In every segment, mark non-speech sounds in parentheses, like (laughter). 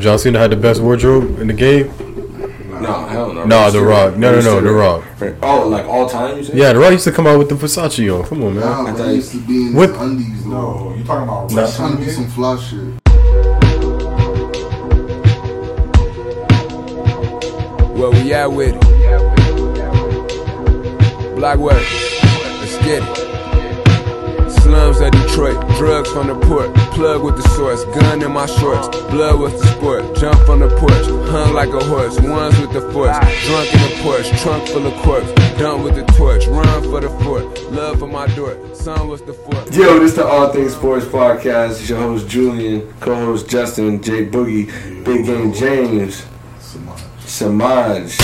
John Cena had the best wardrobe in the game. No, hell no. Nah, The Rock. No, no, no, The Rock. Oh, like all time? You said? Yeah, The Rock used to come out with the Versace on. Come on, man. Nah, I thought he used to be in What- undies. No, No, you talking about Nah. trying to wrestling? be some fly shit. Where we at with it? Black work. Let's get it. Slums of Detroit, drugs from the port, plug with the source, gun in my shorts, blood with the sport, jump from the porch, hung like a horse, ones with the force, drunk in the porch, trunk full of corpse, done with the torch, run for the fort, love for my door, son was the fort. Yo, this is the All Things Sports Podcast. It's your host Julian, co-host Justin, Jay Boogie, Big Game James, Samaj,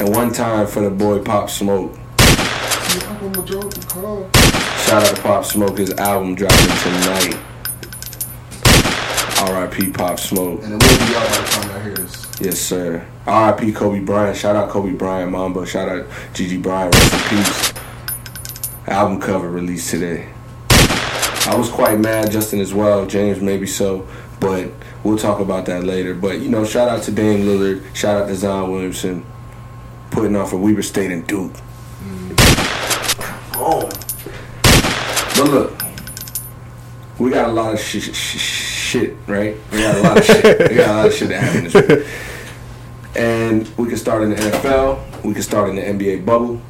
and one time for the boy Pop Smoke. Shout out to Pop Smoke. His album dropping tonight. R.I.P. Pop Smoke. And it will be out by the time I hear this. Yes, sir. R.I.P. Kobe Bryant. Shout out Kobe Bryant, Mamba. Shout out Gigi Bryant. Rest in peace. Album cover released today. I was quite mad, Justin as well. James maybe so, but we'll talk about that later. But you know, shout out to Dame Lillard. Shout out to Zion Williamson, putting off for Weber State and Duke. Mm. Oh. But look, we got a lot of sh- sh- sh- shit, right? We got a lot of shit. We got a lot of shit that happened. And we can start in the NFL. We can start in the NBA bubble.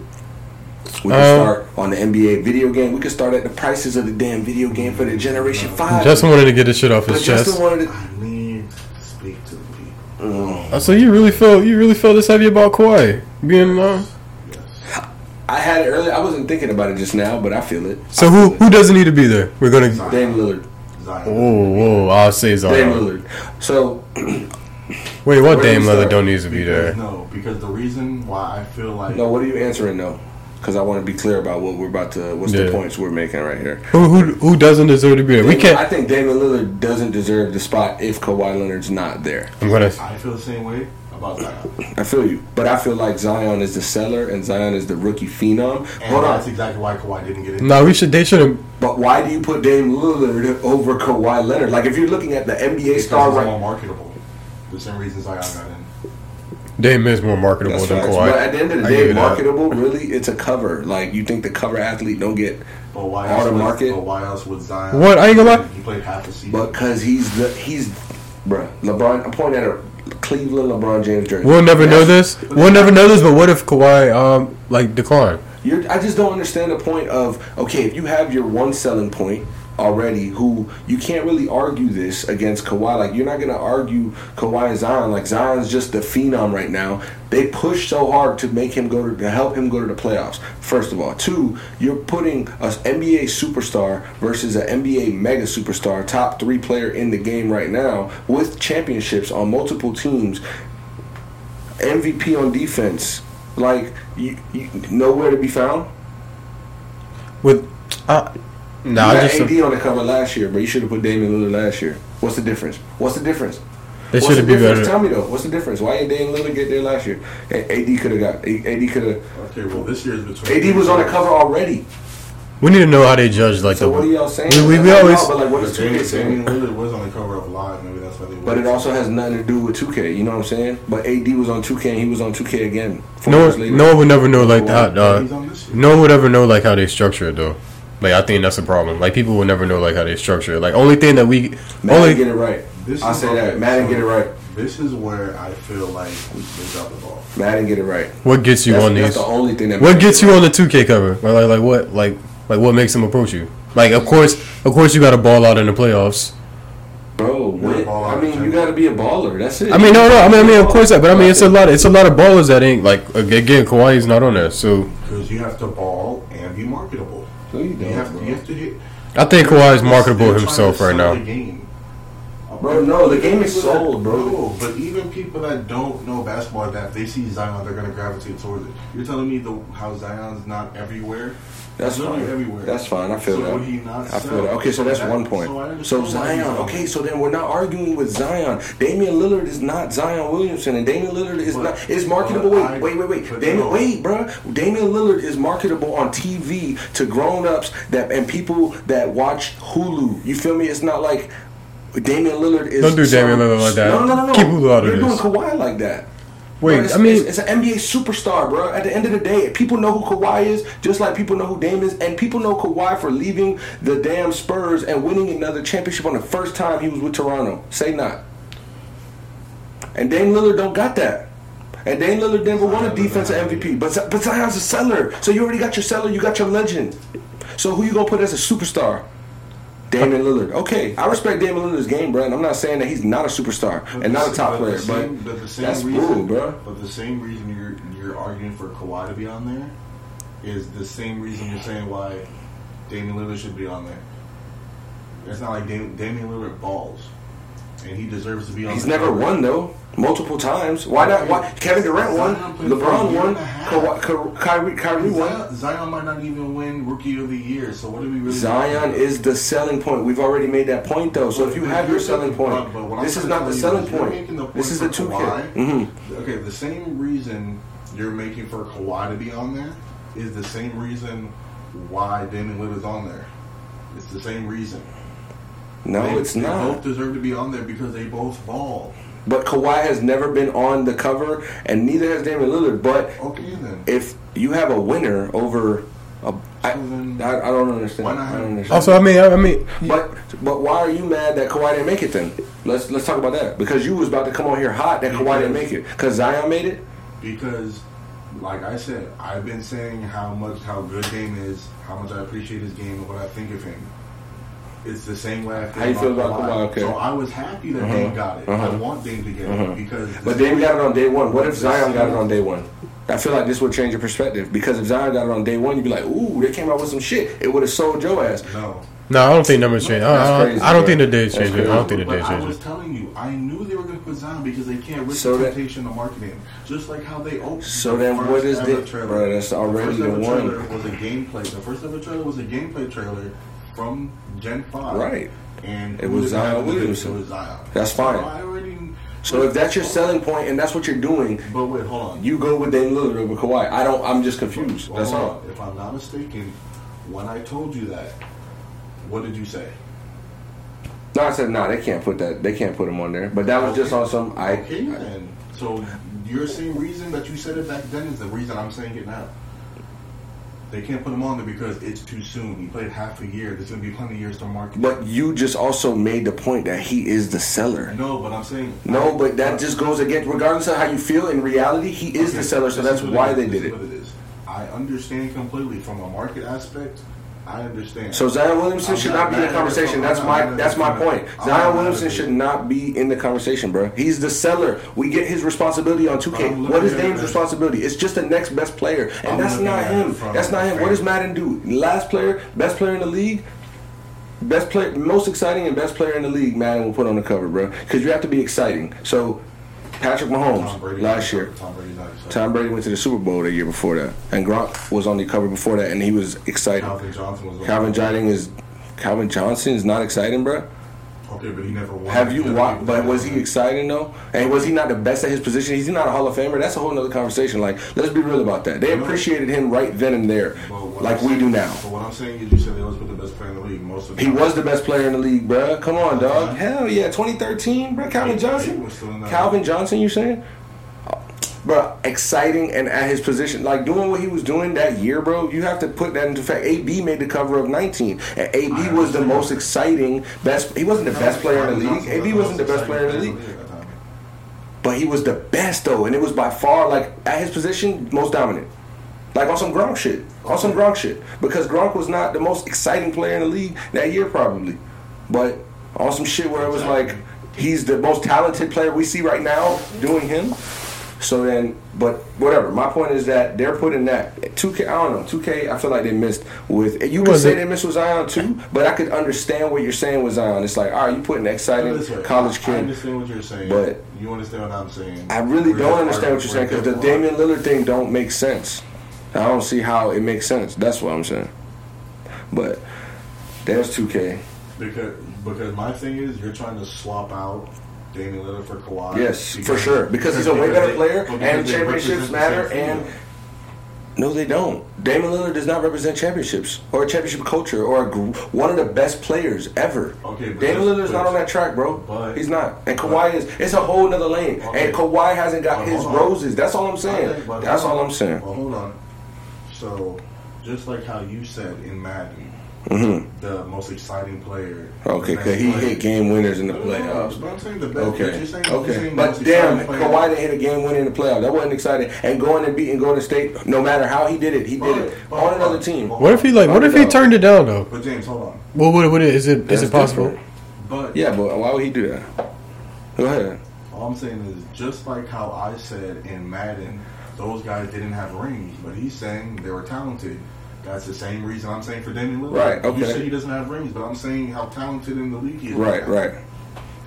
We can Um, start on the NBA video game. We can start at the prices of the damn video game for the Generation 5. Justin wanted to get this shit off but his Justin chest. wanted to. I need to speak to the people. Oh, so you really feel you really feel this heavy about Kawhi being uh, Yes. I had it earlier. I wasn't thinking about it just now, but I feel it. So I who feel who doesn't need to be there? We're gonna. it. Dame Lillard. Zion. Whoa, whoa! I'll say Dame Zion. Lillard. So, (clears throat) Wait, what Where Dame Lillard start? don't need to be there? No, because the reason why I feel like no, what are you answering no? Because I want to be clear about what we're about to. What's Yeah. the points we're making right here? Who who who doesn't deserve to be there? We I can't. I think Damian Lillard doesn't deserve the spot if Kawhi Leonard's not there. I'm gonna. I feel the same way about Zion. I feel you, but I feel like Zion is the seller and Zion is the rookie phenom. And Hold that's on, exactly why Kawhi didn't get in. No, we should. They shouldn't. but why do you put Dame Lillard over Kawhi Leonard? Like if you're looking at the NBA because star he's more right, marketable. The same reason Zion got in. Dame is more marketable that's than facts. Kawhi. But at the end of the I day, you that. marketable really it's a cover. Like you think the cover athlete don't get, But why All else the would, market? But why else would Zion? What? I ain't gonna lie. He played half the season. because he's the he's, bruh. LeBron. I'm pointing at a Cleveland LeBron James jersey. We'll never know this. We'll never know this. But what if Kawhi um like decline? You're, I just don't understand the point of okay, if you have your one selling point already, who you can't really argue this against Kawhi. Like you're not gonna argue Kawhi and Zion. Like Zion's just the phenom right now. They push so hard to make him go to, to help him go to the playoffs. First of all, two, you're putting a NBA superstar versus an NBA mega superstar, top three player in the game right now with championships on multiple teams. MVP on defense. Like you, you nowhere to be found. With uh, nah, you I had just AD on the cover last year, but you should have put Damian Lillard last year. What's the difference? What's the difference? they should have been better. Tell me though. What's the difference? Why didn't Damian Lillard get there last year? A- AD could have got. AD could have. okay, well this year is between. AD was on the cover already. We need to know how they judge like So the. what are y'all saying? We, we, we always. not- But like, what is But 2K Damian saying? Damian Lillard was on the cover of Live. Maybe that's why they. But it also has nothing to do with 2K. You know what I'm saying? But AD was on 2K and he was on 2K again. four No, years later. no one would never know like that. Uh, on this year. no one would ever know like how they structure it though. Like I think that's a problem. Like people will never know like how they structure it. Like only thing that we Madden only get it right. This I is say okay, that. Madden so get it right. This is where I feel like they dropped the ball. Madden get it right. what gets you That's, on that's the only thing that. What gets you right. on the 2K cover? Like, like like what like like what makes them approach you? Like of course of course you got to ball out in the playoffs. Bro, You're a win. baller. I mean, you got to be a baller. That's it. I mean no no I mean I mean of course that but I mean it's a lot it's a lot of ballers that ain't like again Kawhi's not on there so Because you have to ball and be marketable. No, you You don't, have, bro. you have to hit. I think Kawhi is marketable himself right now. Bro, no, the game is sold, bro. No, but even people that don't know basketball, that if they see Zion, they're gonna gravitate towards it. You're telling me the how Zion's not everywhere? That's fine. everywhere. That's fine. I feel So that. would he not I feel sell? that. Okay, so that's one point. so So, understand Zion. Okay, so then we're not arguing with Zion. Damian Lillard is not Zion Williamson, and Damian Lillard is But- not is marketable. but Wait, I- wait, wait, wait. Damian, no. wait, bro. Damian Lillard is marketable on TV to grown ups that and people that watch Hulu. You feel me? It's not like Damian Lillard is. Don't do Damian Lillard like that. No, no, no, no. Keep Hulu out of You're doing. Kawhi like that. Wait, Bro, it's, I mean- it's, it's an NBA superstar, bro. At the end of the day, people know who Kawhi is, just like people know who Dame is, and people know Kawhi for leaving the damn Spurs and winning another championship on the first time he was with Toronto. Say not. And Dame Lillard don't got that. And Dame Lillard never won a defensive MVP, but Z- but Zion's a seller, so you already got your seller, you got your legend. So who you gonna put as a superstar? Damian Lillard. Okay, I respect Damian Lillard's game, bro. And I'm not saying that he's not a superstar But and not a top player, same, but, but the same that's reason, cool, bro. But the same reason you're you're arguing for Kawhi to be on there is the same reason you're saying why Damian Lillard should be on there. It's not like Dam- Damian Lillard balls, and he deserves to be on. He's never cover. won though, multiple times. Why not? Why Kevin Durant won, Zion played for a LeBron won, and a half. Kawhi, Ka- Kyrie, Kyrie won. Zion, might not even win Rookie of the Year. So what do we really? Zion is the selling point. We've already made that point though. So if you have your selling point, But this is not the selling point. point This is the two K. Kawhi. hmm Okay, the same reason you're making for Kawhi to be on there is the same reason why Damian is on there. It's the same reason. No, They- it's they not. both deserve to be on there because they both ball. But Kawhi has never been on the cover, and neither has Damian Lillard. But Okay, then. if you have a winner over, a, I, I, then- I don't understand. Why not I don't understand. Also, I mean, I, I mean, But but why are you mad that Kawhi didn't make it then? Let's let's talk about that because you was about to come on here hot that Kawhi didn't make it because Zion made it. Because, like I said, I've been saying how much how good Dame is, how much I appreciate his game, and what I think of him. It's the same way I feel How you about feel about Kawhi. Kawhi, okay. So I was happy that Uh-huh. Dame got it. I Uh-huh. want Dame to get Uh-huh. it because. But Dame got it on day one. What if Zion got it on day one? I feel like this would change your perspective because if Zion got it on day one, you'd be like, "Ooh, they came out with some shit." It would have sold your ass. No. no, I don't think numbers change. I, That's I, crazy, I don't think the days That's change. I don't think the But days I was it. telling you, I knew they were going to put Zion because they can't risk So the that- of marketing. Just like how they opened. So the then first what is ever the- trailer. bro, that's already the, first the one. trailer was a gameplay. The first ever trailer was a gameplay trailer from Gen Five. Right. And It was Zion have to do it? Williamson. It was Zion. That's So fine. I already. So if that's your selling point and that's what you're doing, But wait, hold on. you go with Dame Lillard over Kawhi. I don't. I'm just confused. Well, That's all. If I'm not mistaken, when I told you that, what did you say? No, I said, nah, they can't put that. They can't put him on there. But that was just on some. I. Okay, then. So your same reason that you said it back then is the reason I'm saying it now. They can't put him on there because it's too soon. He played half a year. There's gonna be plenty of years to market. But you just also made the point that he is the seller. no, but I'm saying No, but that just goes against, regardless of how you feel. In reality, he is the seller, so that's why they did it. What it is. I understand completely from a market aspect. I understand. So Zion Williamson I'm should not not be in the conversation. That's my that's my point. I'm Zion Williamson should not be in the conversation, bro. He's the seller. We get his responsibility on 2K. I'm What is Dame's responsibility? It's just the next best player, and I'm that's not him. That's not him. What does Madden do? Last player, best player in the league. Best player, most exciting and best player in the league. Madden will put on the cover, bro, because you have to be exciting. So, Patrick Tom Mahomes Brady last year. Tom Brady's not. Tom Brady went to the Super Bowl the year before that, and Gronk was on the cover before that, and he was excited. Calvin Johnson was. Calvin Johnson is Calvin Johnson is not exciting, bro. Okay, but he never won. Have you He watched? But was he exciting though? And was he not the best at his position? He's not a Hall of Famer. That's a whole nother conversation. Like, let's be real about that. They appreciated him right then and there, like I'm we do now. But what I'm saying is, you said they always put the best player in the league. Most of the He time. was the best player in the league, bro. Come on, dog. Uh-huh. Hell yeah, 2013, bro. Calvin He Johnson. was still in that- Calvin Johnson, you saying? Bro, exciting and at his position, like doing what he was doing that year, bro. You have to put that into fact. AB made the cover of 19, and AB was the most exciting, best. He wasn't the best player in the league. AB wasn't the best player in the league. at that time. But he was the best though, and it was by far like at his position most dominant. Like on some Gronk shit, on some Gronk shit, because Gronk was not the most exciting player in the league that year probably, but on some shit where it was like he's the most talented player we see right now doing him. So then, but whatever. My point is that they're putting that two K. I don't know. Two K. I feel like they missed with. You could say it- they missed with Zion too, but I could understand what you're saying with Zion. It's like, all right, you putting an exciting way, college kid. I kid. understand what you're saying, but- you understand what I'm saying. I really We're don't understand what you're saying because the arguing- Damian Lillard thing don't make sense. I don't see how it makes sense. That's what I'm saying. But there's 2K. Because because my thing is you're trying to swap out Damian Lillard for Kawhi. Yes, for sure. Because he's a way better they- player and championships matter and. No, they don't. Damon Lillard does not represent championships or a championship culture or a, gr- one of the best players ever. Okay, but Damon that's- Lillard's not on that track, bro. but- He's not. And but- Kawhi is. It's a whole nother lane. Okay. And Kawhi hasn't got But his on. roses. That's all I'm saying. But That's all. I'm saying. Well, hold on. So, just like how you said in Madden, the most exciting player. Mm-hmm. Okay, because he player- hit game winners in the No, no, no, playoffs. but I'm saying the best. Okay. Saying, Okay. saying But damn, exciting player. Kawhi didn't hit a game winner in the playoffs. That wasn't exciting. And going and beating Golden State, no matter how he did it, he did it But- on another team. What if he like? What if he turned it down though? But James, hold on. What would what is it? That's Is it possible? different. But Yeah, but why would he do that? Go ahead. All I'm saying is just like how I said in Madden, those guys didn't have rings, but he's saying they were talented. That's the same reason I'm saying for Damian Lillard. Right, Okay. You say he doesn't have rings, but I'm saying how talented in the league he is. Right, right. Same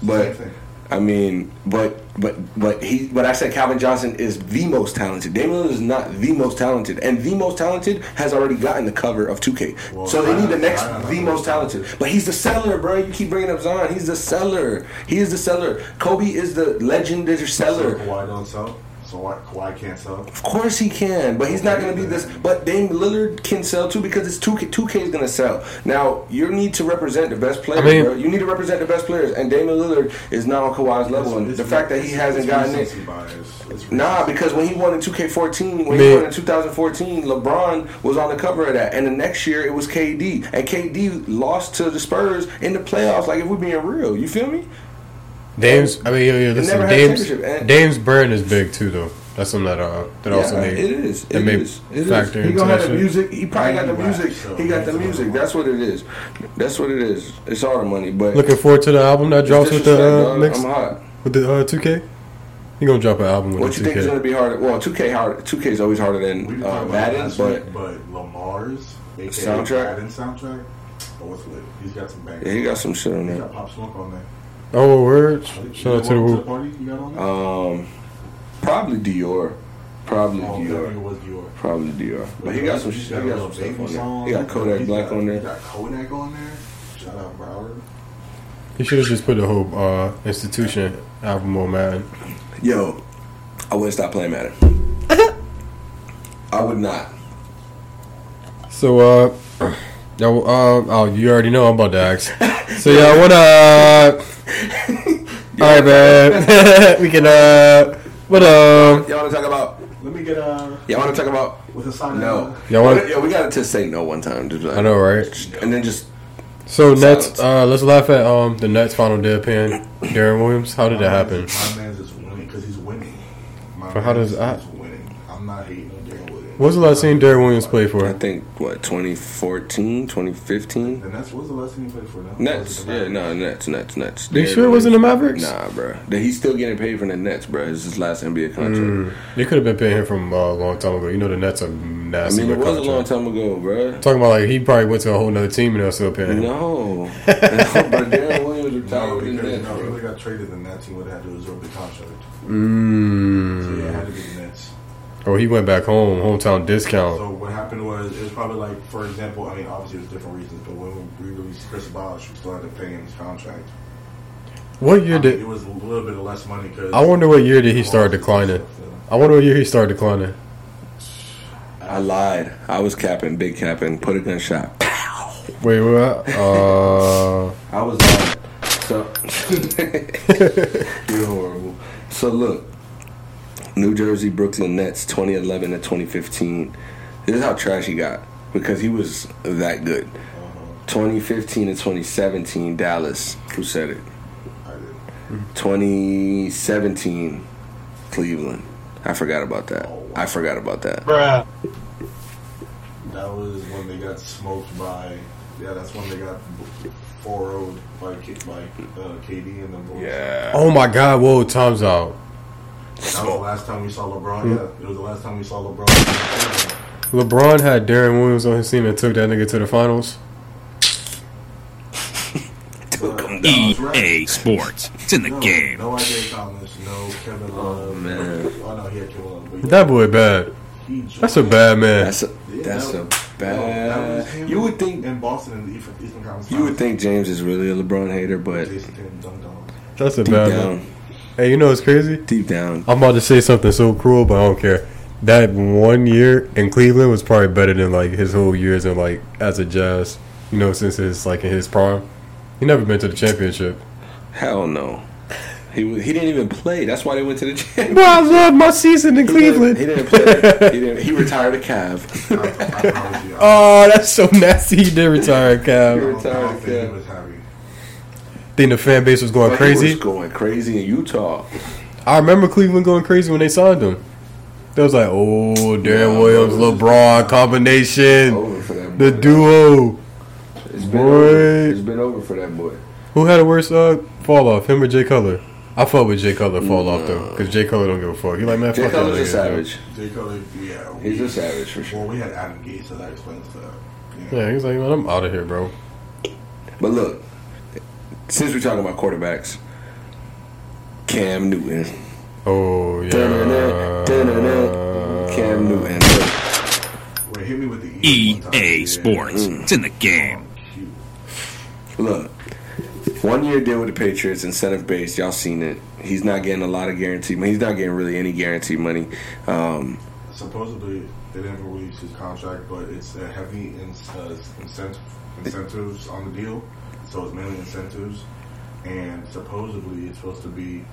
But thing. I mean, but but but he. But I said Calvin Johnson is the most talented. Damian Lillard is not the most talented, and the most talented has already gotten the cover of 2K. Well, so they need the next, the most talented. But he's the seller, bro. You keep bringing up Zion. He's the seller. He is the seller. Kobe is the legendary So seller. Kawhi don't sell. So why Kawhi can't sell? Of course he can, but he's not going to be this. But Dame Lillard can sell too because it's two K. Two K is going to sell. Now you need to represent the best players, mean- bro. You need to represent the best players, and Damon Lillard is not on Kawhi's level. And the fact that he hasn't it's gotten it. recency. It's Nah, because when he won in 2K14, when Man. he won in 2014, LeBron was on the cover of that, and the next year it was KD, and KD lost to the Spurs in the playoffs. Like if we're being real, you feel me? Dame's. I mean, yo, yo, listen. never had Dame's championship, and- Dame's brand is big too, though. That's something that uh that also Yeah, made it is. that It made is. It is. factor He gonna have the music. He probably got the music. He got the music. That's what it is. That's what it is. It's all the money. But Looking forward to the album that drops with the uh, dog. mix I'm hot. with the uh, 2K. He gonna drop an album with What the you think is going to be harder? Well, 2K hard. 2K is always harder than uh, Madden, but week, but Lamar's aka Soundtrack? Madden soundtrack. Oh, what's lit? He's got some bangers. yeah, he got some shit on there. He got Pop Smoke on there. Oh, word! You Shout out to the welcome to the party you got on there? Um, probably Dior. Probably Oh, Dior. Dior. Probably Dior. But he got some. He got some Little stuff Baby on there. He got Kodak He's Black got- on He there. got Kodak on there. Shout out Broward. He should have just put the whole uh, institution album on Madden. Yo, I wouldn't stop playing Madden. I would not. So, uh, yo, uh, oh, you already know I'm about to ask. So, yeah, what, uh, (laughs) all right, man. (laughs) we can, uh, what, uh, Y'all want to talk about? Let me get uh Y'all want to talk about? with a sign. No. Y'all want- Yeah, we got to just say no one time. Just like- I know, right? And then just So, Nets, uh, let's laugh at, um, the Nets final deadpan. Deron Williams, how did that happen? My man's is winning because he's winning. My But how does that- What's the last team Derrick Williams played for? I think what 2014, 2015. And that's what's the last team he played for now? Nets, Was it the yeah, no, Nets, Nets, Nets. You Deron sure it wasn't the Mavericks? Nah, bro. That He's still getting paid from the Nets, bro. It's his last NBA contract. Mm, they could have been paying him from uh, a long time ago. You know the Nets are nasty. I mean, it with was a long time ago, bro. Talking about like he probably went to a whole other team and they're still paying him. No, (laughs) (laughs) but Derrick Williams No, retired with the because Nets, no, he bro. would have got traded, and that team would have had to absorb the contract. So Mm. yeah, it had to be the Nets. Oh, he went back home, hometown discount. So what happened was it was probably like, for example, I mean, obviously it was different reasons, but when we released Chris Bosh, we still had to pay him his contract. What I year mean, did? it was a little bit of less money because I wonder what year did he start declining. I wonder what year he started declining. I lied. I was capping, big capping. Put a gunshot. Wait, what? (laughs) Uh, I was lying. So (laughs) (laughs) you're horrible. So look, New Jersey Brooklyn Nets, 2011 to 2015. This is how trash he got because he was that good. 2015 to 2017, Dallas. Who said it? I did. 2017, Cleveland. I forgot about that. Oh, wow. I forgot about that. That was when they got smoked by. Yeah, that's when they got 4 by by uh, KD and the Bulls. Yeah. oh my God! Whoa, time's out. That was the last time we saw LeBron. Hmm. Yeah, it was the last time we saw LeBron. LeBron had Deron Williams on his team and took that nigga to the finals. (laughs) Took him down. That right. EA Sports. It's in the no, game. No Isaiah Thomas. No Kevin Love. man. Oh no, he had Kevin Love. But That boy bad. That's a bad man. That's a Yeah, that's that a was- that bad. him You would think in Boston in the Eastern, Eastern Conference. you would think James is really a LeBron hater, but Jayson Tatum dunked on. That's a bad down, man. Hey, you know what's crazy? deep down, I'm about to say something so cruel, but I don't care. that one year in Cleveland was probably better than like his whole years in like as a Jazz. You know, since his like in his prime, he never been to the championship. Hell no. He he didn't even play. That's why they went to the championship. Well, I love my season in He didn't- Cleveland. He didn't play. He, didn't, he (laughs) retired a Cav. I, I promise you. I, Oh, that's so nasty. He did retire, I Cam. don't, I don't retired, think yeah. He. Think the fan base was going But crazy. He was going crazy in Utah. I remember Cleveland going crazy when they signed him. They was like, "Oh, Deron Yeah, Williams, bro, LeBron combination, Over for that. the duo." It's been Boy. over. It's been over for that boy. Who had a worse uh, fall off, him or Jay Cutler? I fuck with Jay Cutler fall off though, because Jay Cutler don't give a fuck. He like man, Jay fuck that Cutler's a nigga, savage. Jay Cutler, yeah. He's we- a savage for sure. Well, we had Adam Gase, so that explains that. Yeah, yeah he's like, man, I'm out of here, bro. But look, since we're talking about quarterbacks, Cam Newton. Oh yeah. Dun-dun-dun, dun-dun-dun. Cam Newton. Look, Wait, hit me with the E. EA Sports. Mm. It's in the game. Look, one year deal with the Patriots, incentive based. Y'all seen it. He's not getting a lot of guaranteed money. He's not getting really any guaranteed money. Um, Supposedly, they didn't release his contract, but it's a heavy in, uh, incentive, incentives on the deal. So it's mainly incentives, and supposedly it's supposed to be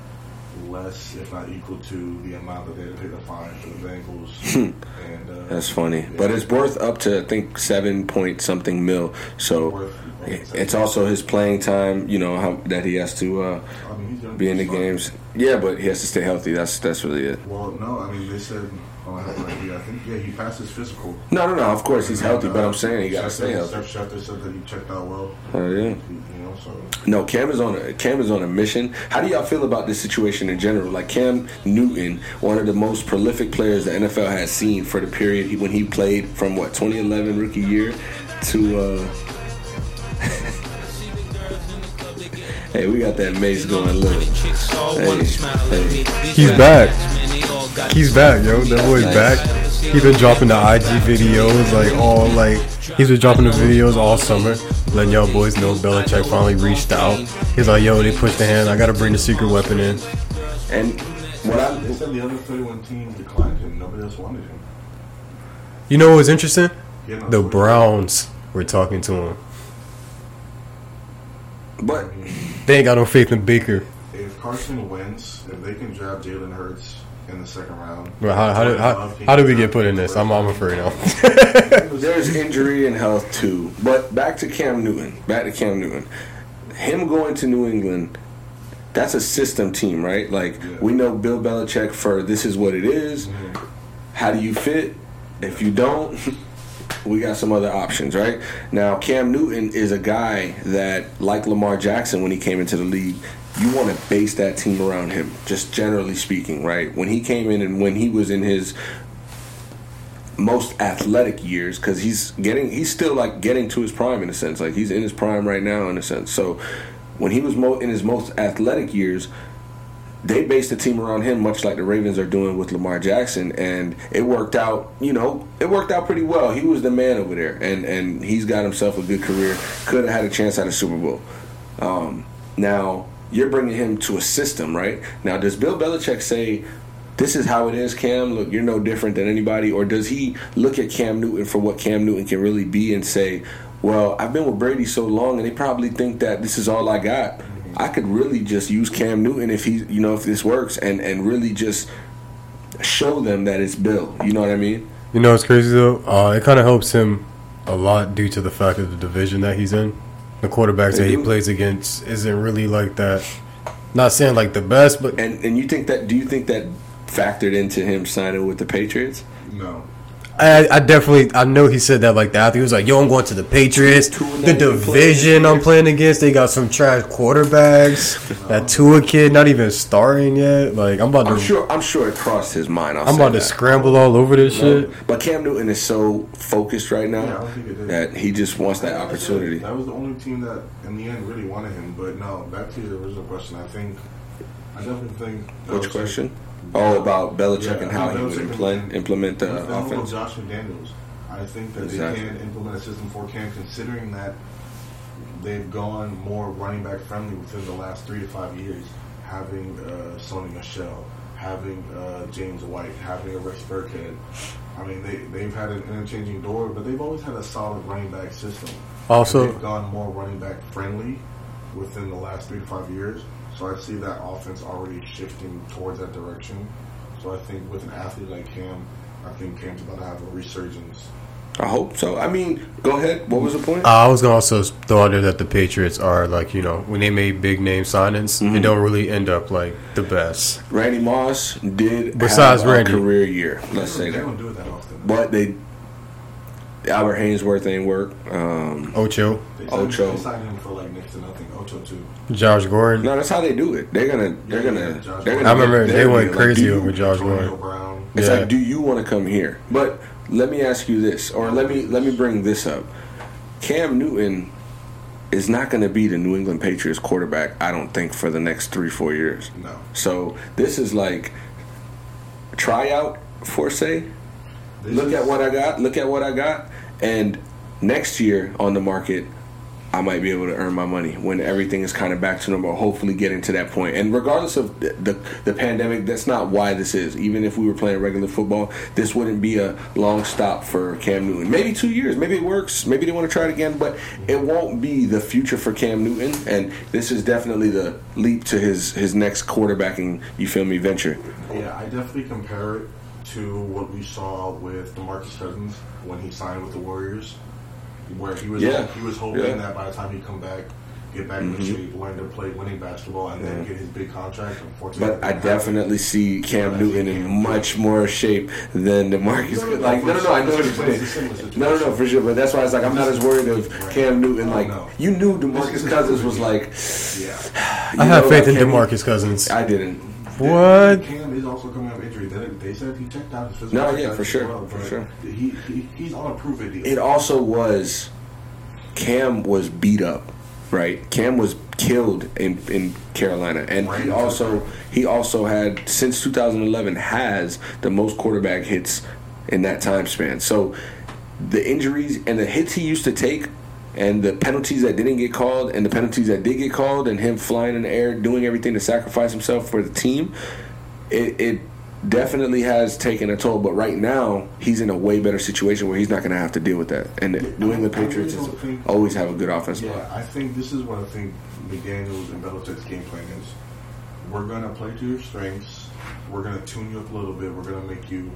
less, if not equal to, the amount that they had to pay the fine for the Bengals. (laughs) and uh, that's funny, but it's worth up to I think seven point something mil. So it's also his playing time. You know how that he has to uh, I mean, be in the games. Yeah, but he has to stay healthy. That's that's really it. Well, no, I mean they said. Oh, I have no idea. I think yeah, he passed his physical. No, no, no. Of course he's healthy, And, but I'm saying he got to stay healthy. Steph said that he checked out well. Oh yeah. You know, so No, Cam is on a Cam is on a mission. How do y'all feel about this situation in general? Like Cam Newton, one of the most prolific players the NFL has seen for the period he, when he played from what 2011 rookie year to. uh (laughs) Hey, we got that mace going. Look, hey, hey. He's back. He's back, yo. That boy's back. He's been dropping the IG videos, like all like he's been dropping the videos all summer, letting y'all boys know Belichick finally reached out. He's like, yo, they pushed the hand. I gotta bring the secret weapon in. And what I they said the other 31 teams declined him. Nobody else wanted him. You know what was interesting? He had no The. Browns were talking to him. but They ain't got no faith in Baker. If Carson Wentz, if they can draft Jalen Hurts in the second round, Bro, how, how, did, how, how did we get put in this? I'm, I'm afraid now. (laughs) there's injury and health too. But back to Cam Newton. Back to Cam Newton. Him going to New England. That's a system team, right? Like Yeah. we know Bill Belichick for this is what it is. Mm-hmm. How do you fit? If you don't, (laughs) we got some other options, right? Now Cam Newton is a guy that, like Lamar Jackson when he came into the league, you want to base that team around him. Just generally speaking, right? When he came in and when he was in his most athletic years because he's getting he's still like getting to his prime in a sense like he's in his prime right now in a sense so when he was mo- in his most athletic years they based the team around him much like the Ravens are doing with Lamar Jackson and it worked out you know it worked out pretty well he was the man over there and and he's got himself a good career could have had a chance at a Super Bowl um, now you're bringing him to a system right now does Bill Belichick say this is how it is, Cam. Look, you're no different than anybody. Or does he look at Cam Newton for what Cam Newton can really be and say, well, I've been with Brady so long and they probably think that this is all I got. I could really just use Cam Newton if he, you know, if this works and, and really just show them that it's Bill. You know what I mean? You know it's crazy though? Uh, it kind of helps him a lot due to the fact of the division that he's in. The quarterbacks that he plays against isn't really like that. Not saying like the best, but And and you think that, do you think that factored into him signing with the Patriots? no. I, I definitely I know he said that like that. He was like, "Yo, I'm going to the Patriots. The division. I'm playing against, they got some trash quarterbacks. that Tua kid not even starting yet. Like I'm about to I'm sure I'm sure it crossed his mind. I'll I'm say about to scramble all over this shit. But Cam Newton is so focused right now Yeah, I don't think it did. that he just wants that Like I opportunity. That was the only team that, in the end, really wanted him. But no, back to your original question. I think, I definitely think. Which Belichick- question? Oh, about Belichick Yeah, and how I he would Belichick implement implement the With the help of offense. Josh McDaniels. I think that Exactly. they can implement a system for Cam, considering that they've gone more running back friendly within the last three to five years, having uh, Sony Michel, having uh, James White, having a Rex Burkhead. I mean, they they've had an interchanging door, but they've always had a solid running back system. Also- they've gone more running back friendly within the last three to five years. So I see that offense already shifting towards that direction. So I think with an athlete like Cam, I think Cam's about to have a resurgence. I hope so. I mean, go ahead. What was the point? I was gonna also throw out there that the Patriots are like you know when they made big name signings, Mm-hmm. it don't really end up like the best. Randy Moss did Besides have Randy. career year. Let's they say don't that. do it that often. But they Albert Haynesworth ain't work. Um, Ocho, They signed, Ocho. they signed him for like next to nothing. Ocho too. Josh Gordon. no, that's how they do it. They're gonna. They're Yeah, gonna. yeah, they're gonna I remember they went deal. Like, crazy do you- over Josh Gordon. Brown. It's Yeah. like, do you want to come here? But let me ask you this, or let me let me bring this up. Cam Newton is not going to be the New England Patriots quarterback. I don't think for the next three four years. No. So this is like tryout for say. This Look is- at what I got. Look at what I got. And next year on the market, I might be able to earn my money when everything is kind of back to normal. Hopefully, getting to that point. And regardless of the, the the pandemic, that's not why this is. Even if we were playing regular football, this wouldn't be a long stop for Cam Newton. Maybe two years. Maybe it works. Maybe they want to try it again. But it won't be the future for Cam Newton. And this is definitely the leap to his his next quarterbacking. You feel me? Venture. Yeah, I definitely compare it to what we saw with DeMarcus Cousins when he signed with the Warriors, where he was Yeah. he was hoping Yeah. Mm-hmm. that by the time he come back, get back in shape, learn to play winning basketball, and then get his big contract. Unfortunately, But I definitely see Cam Newton in much more shape than DeMarcus. Like, no, no, no, I know what you're saying. No, no, no, for sure. But that's why it's like I'm not as worried of Cam Newton. Like, no. you knew DeMarcus Cousins was like. Yeah. (sighs) I have faith like, in Cam- Demarcus Cousins. I didn't. What? Cam is also coming off. They, they said he checked out his physical. No, yeah, for sure, well, for sure. He, he he's on a prove it deal. It also was. Cam was beat up, right? Cam was killed in in Carolina, and he also he also had since 2011 has the most quarterback hits in that time span. So the injuries and the hits he used to take. And the penalties that didn't get called, and the penalties that did get called, and him flying in the air, doing everything to sacrifice himself for the team, it, it definitely has taken a toll. But right now, he's in a way better situation where he's not going to have to deal with that. And the New England really Patriots don't think- always have a good offense. Yeah, I think this is what I think McDaniels and Belichick's game plan is. We're going to play to your strengths. We're going to tune you up a little bit. We're going to make you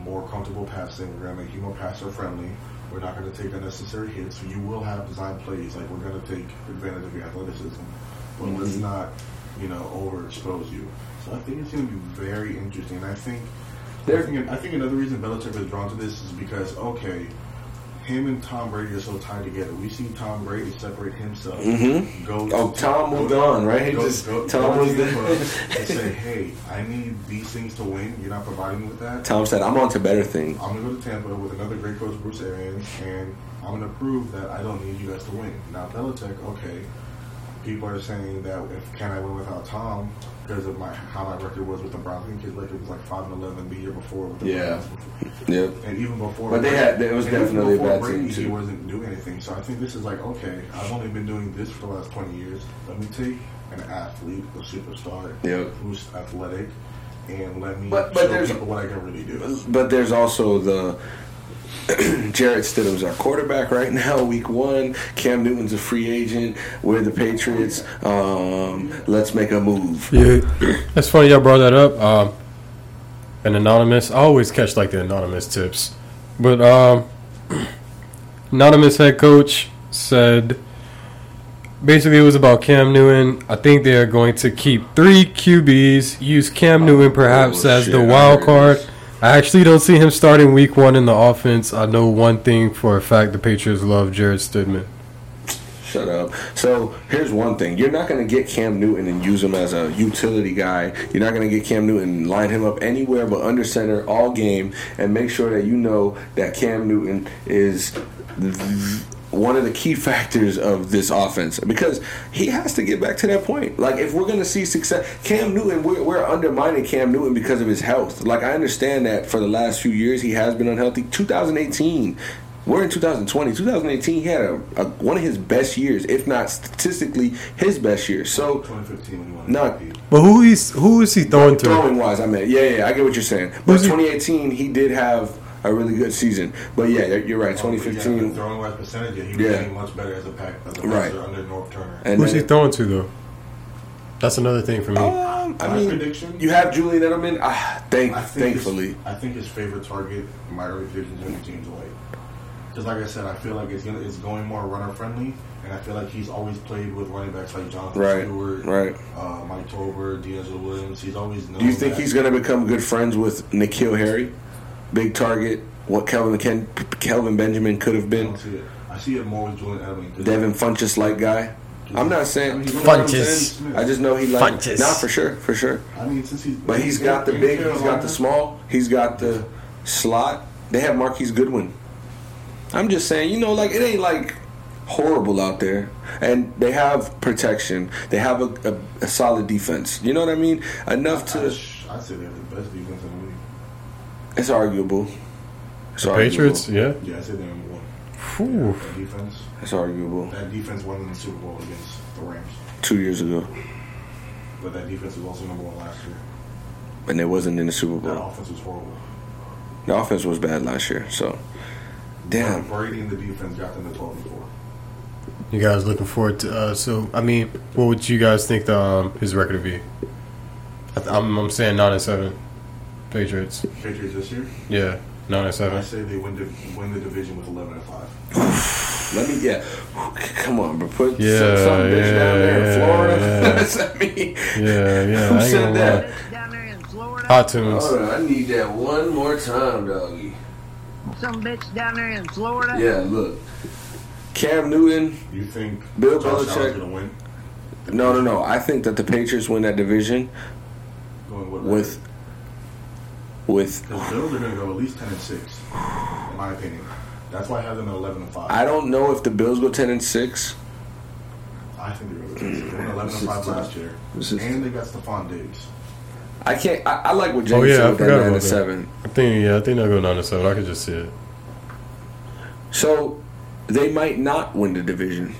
more comfortable passing. We're going to make you more passer friendly. We're not going to take unnecessary hits. So you will have design plays. Like we're going to take advantage of your athleticism, but let's Mm-hmm. not, you know, overexpose you. So I think it's going to be very interesting. I think. I think, I think another reason Belichick was drawn to this is because okay, him and Tom Brady are so tied together. We see Tom Brady separate himself. Mhm. Go Oh, Tom moved on, right? He Go, just- go, Tom was to there. (laughs) And say, hey, I need these things to win. You're not providing me with that. Tom said, "I'm on to better things." I'm gonna go to Tampa with another great coach, Bruce Arians, and I'm gonna prove that I don't need you guys to win. Now Belichick, okay. People are saying that if can I win without Tom because of my how my record was with the Browns. I think his record was like five and eleven the year before with the Yeah. Browns. Yep. And even before, But they had- it was definitely a bad Brady, team, He too. wasn't doing anything. So I think this is like, okay, I've only been doing this for the last twenty years. Let me take an athlete, a superstar, Yep. who's athletic, and let me But- but show people what I can really do. But there's also the (clears throat) Jarrett Stidham's our quarterback right now, week one. Cam Newton's a free agent. We're the Patriots. Um, let's make a move. Yeah, that's funny y'all brought that up. Um, an anonymous. I always catch like the anonymous tips, but um, (clears throat) anonymous head coach said basically it was about Cam Newton. I think they are going to keep three QBs. Use Cam Newton perhaps Oh, as the wild card. I actually don't see him starting week one in the offense. I know one thing for a fact: the Patriots love Jarrett Stidham. Shut up. So here's one thing: you're not going to get Cam Newton and use him as a utility guy. You're not going to get Cam Newton line him up anywhere but under center all game, and make sure that you know that Cam Newton is one of the key factors of this offense because he has to get back to that point. Like if we're going to see success, Cam Newton, we're, we're undermining Cam Newton because of his health. Like I understand that for the last few years he has been unhealthy. 2018 We're in 2020. 2018, he had a, a one of his best years, if not statistically his best year. So 2015 when he won Not- MVP. But who he's who is he throwing to? throwing wise, I mean, yeah, yeah, I get what you're saying. But Who's 2018, he did have a really good season. But yeah, you're- you're right. Oh, yeah, 2015, throwing wise percentage, yeah, he was Yeah. getting much better as a pack as a passer Right. under Norv Turner. and Who's he throwing to though? That's another thing for me. um, I My mean, prediction. you have Julian Edelman. Ah, thank, I think thankfully. his, I think his favorite target in my early prediction is going to be James White. Because like I said, I feel like it's gonna, it's going more runner friendly, and I feel like he's always played with running backs like Jonathan Right, Stewart, right. uh, Mike Tolbert, DeAngelo Williams. He's always known. Do you think that. he's going to become good friends with N'Keal Harry? Big target. What Kelvin Ken, Kelvin Benjamin could have been. don't see it. I see it more with Julian Edelman. 'cause- Devin Funchess like guy. I'm not saying. He's you I'm Funchess. I just know he like. Funchess. Nah, for sure, for sure. I mean, since he's But he's got the in big. He's got the small. He's got the slot. They have Marquise Goodwin. I'm just saying, you know, like it ain't like horrible out there, and they have protection. They have a, a, a solid defense. You know what I mean? Enough I, to. I'd say they have the best defense in the league. It's arguable. It's The arguable. Patriots, yeah. Yeah, I say they're number one. Whew. That defense, It's arguable. that defense won in the Super Bowl against the Rams, Two years ago, but that defense was also number one last year. and it wasn't in the Super That Bowl. offense was horrible. The offense was bad last year. So, damn. Brady and the defense got them to 12 and 4. You guys looking forward to? Uh, so, I mean, what would you guys think the, um, his record would be? I th- I'm, I'm saying nine and seven. Patriots. Patriots this year, Yeah, nine and seven. I seven. say they win the, win the division with 11 and 5. Let me yeah. Come on, bro. Put Yeah, some, some bitch down there in Florida. yeah. That's not me. Yeah, yeah. (laughs) Who I said that? Down there in Florida. Hot tunes. Hold on, I need that one more time, doggy. Some bitch down there in Florida. Yeah, look. Cam Newton. You think Bill Josh Belichick- going to win? No, no, no. I think that the Patriots win that division Going what with with. Because Bills are going to go at least 10 and 6, in my opinion. That's why I have them at 11 and 5. I don't know if the Bills go ten and six. I think they're going to go 10 and 6. They won 11 and 5 last year. And they got Stefon Diggs. I can't. I, I like what James Oh, yeah, said I with that forgot nine about and that. seven. I think yeah, I think they'll go nine and seven. I could just see it. So they might not win the division.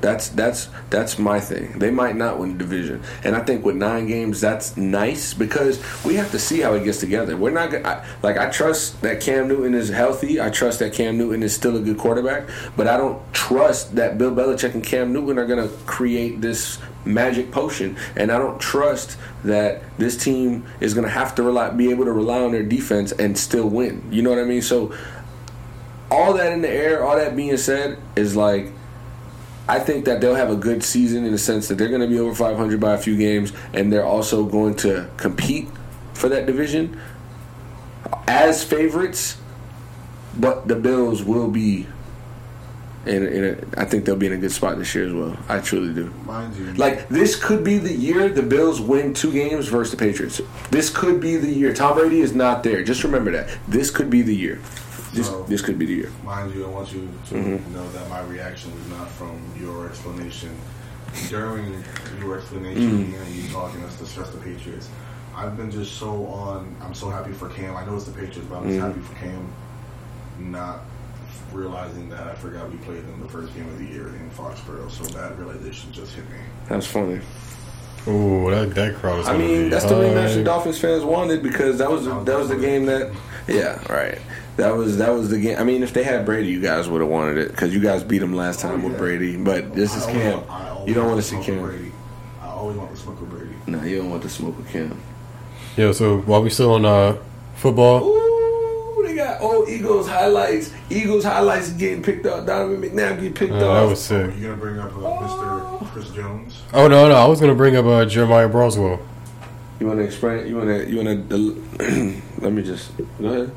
That's that's that's my thing. They might not win the division, and I think with nine games, that's nice because we have to see how it gets together. We're not gonna I, like. I trust that Cam Newton is healthy. I trust that Cam Newton is still a good quarterback, but I don't trust that Bill Belichick and Cam Newton are gonna create this magic potion, and I don't trust that this team is gonna have to rely, be able to rely on their defense and still win. You know what I mean? So all that in the air, all that being said, is like I think that they'll have a good season in the sense that they're going to be over 500 by a few games, and they're also going to compete for that division as favorites. But the Bills will be, in, in a, I think they'll be in a good spot this year as well. I truly do. Mind you, Like this could be the year the Bills win two games versus the Patriots. This could be the year. Tom Brady is not there. Just remember that. This could be the year. This So- this could be the year. mind you, I want you to Mm-hmm. know that my reaction was not from your explanation. During your explanation Mm. and you talking us discuss the Patriots, I've been just so on. I'm so happy for Cam. I know it's the Patriots, but I'm just Mm. happy for Cam. Not realizing that I forgot we played them the first game of the year in Foxborough, so that realization just hit me. That's funny. Oh, that that crowd. I mean, be that's the rematch the. Dolphins fans wanted because that was that was the game that, yeah, right. That was that was the game. I mean, if they had Brady, you guys would have wanted it because you guys beat him last time with yeah. Brady. But this is I always Cam. want- You don't want want to see the smoke with Cam. Brady. I always want the smoke with Brady. No, you don't want to smoke with Cam. Yeah. So while we still on uh, football, Ooh, they got old Eagles highlights. Eagles highlights getting picked up. Donovan McNabb getting picked uh, that off. was sick. You gonna bring up uh, Mr. Chris Jones? Oh no, no, I was gonna bring up uh, Jeremiah Broswell. You want to explain? You want to? You want (clears throat) to? let me just go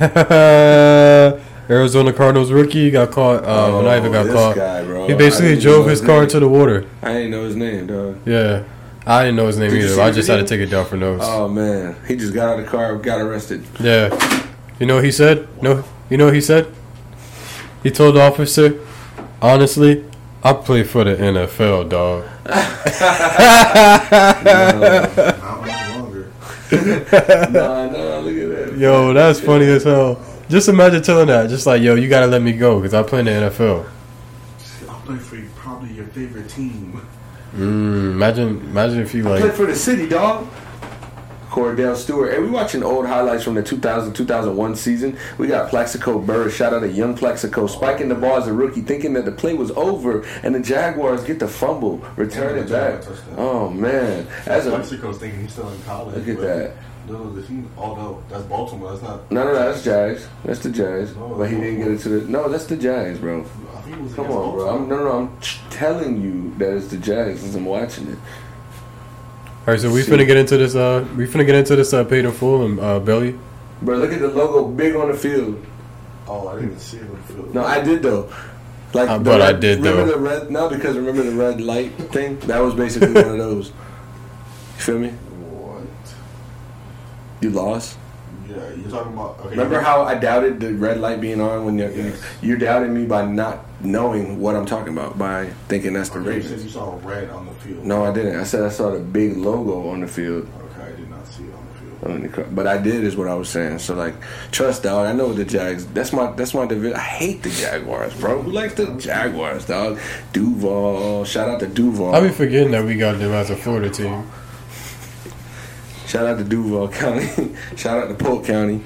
ahead. (laughs) Arizona Cardinals rookie got caught. Uh, not even got Oh, caught. guy. He basically drove his his car into the water. I didn't know his name, dog. Yeah, I didn't know his name Did either. I just had to take it down for notes. Oh man, he just got out of the car, got arrested. Yeah. You know what he said? No. You know what he said? He told the officer, honestly, I play for the NFL, dog. (laughs) Longer. (laughs) nah, nah, look at that. Yo, that's funny as hell. Just imagine telling that, just like, yo, you gotta let me go because I play in the NFL. I'll play for you, probably your favorite team. Mm, imagine, imagine if you like. I Play like, for the city, dog. Kordell Stewart. Hey, we watching old highlights from the 2000 2001 season. We got Plaxico Burress. Shout out to young Plexico. Spiking the ball as a rookie, thinking that the play was over, and the Jaguars get the fumble, return Yeah, it back. Oh, man. As a, Mexico's thinking he's still in college. Look at that. No, the. Oh no, that's Baltimore. That's not. no, no, no, that's Jags. That's the Jags. No, But he didn't get it to the. No, that's the Jags, bro. I think it was Come on, bro. I'm, no, no, I'm telling you that it's the Jags since I'm watching it. All right, so we See. finna get into this. Uh, we finna get into this. Uh, paid in full and uh, belly. Bro, look at the logo big on the field. Oh, I didn't even see it on the field. No, I did though. Like, Uh, the but I red- did, remember though. the red? No, because remember the red light thing? That was basically one of those. You feel me? What? You lost. Yeah, you're talking about. Okay, Remember how I doubted the red light being on when you're, Yes. you're doubting me by not knowing what I'm talking about by thinking that's the Okay, you said you saw red on the field. No, I didn't. I said I saw the big logo on the field. Okay, I did not see it on the field. I mean, But I did is what I was saying. So like, trust dog. I know the Jags. That's my that's my division. I hate the Jaguars, bro. Who likes the Jaguars, dog? Duval. Shout out to Duval. I be forgetting that we got them as a Florida team. Shout out to Duval (laughs) County. Shout out to Polk County.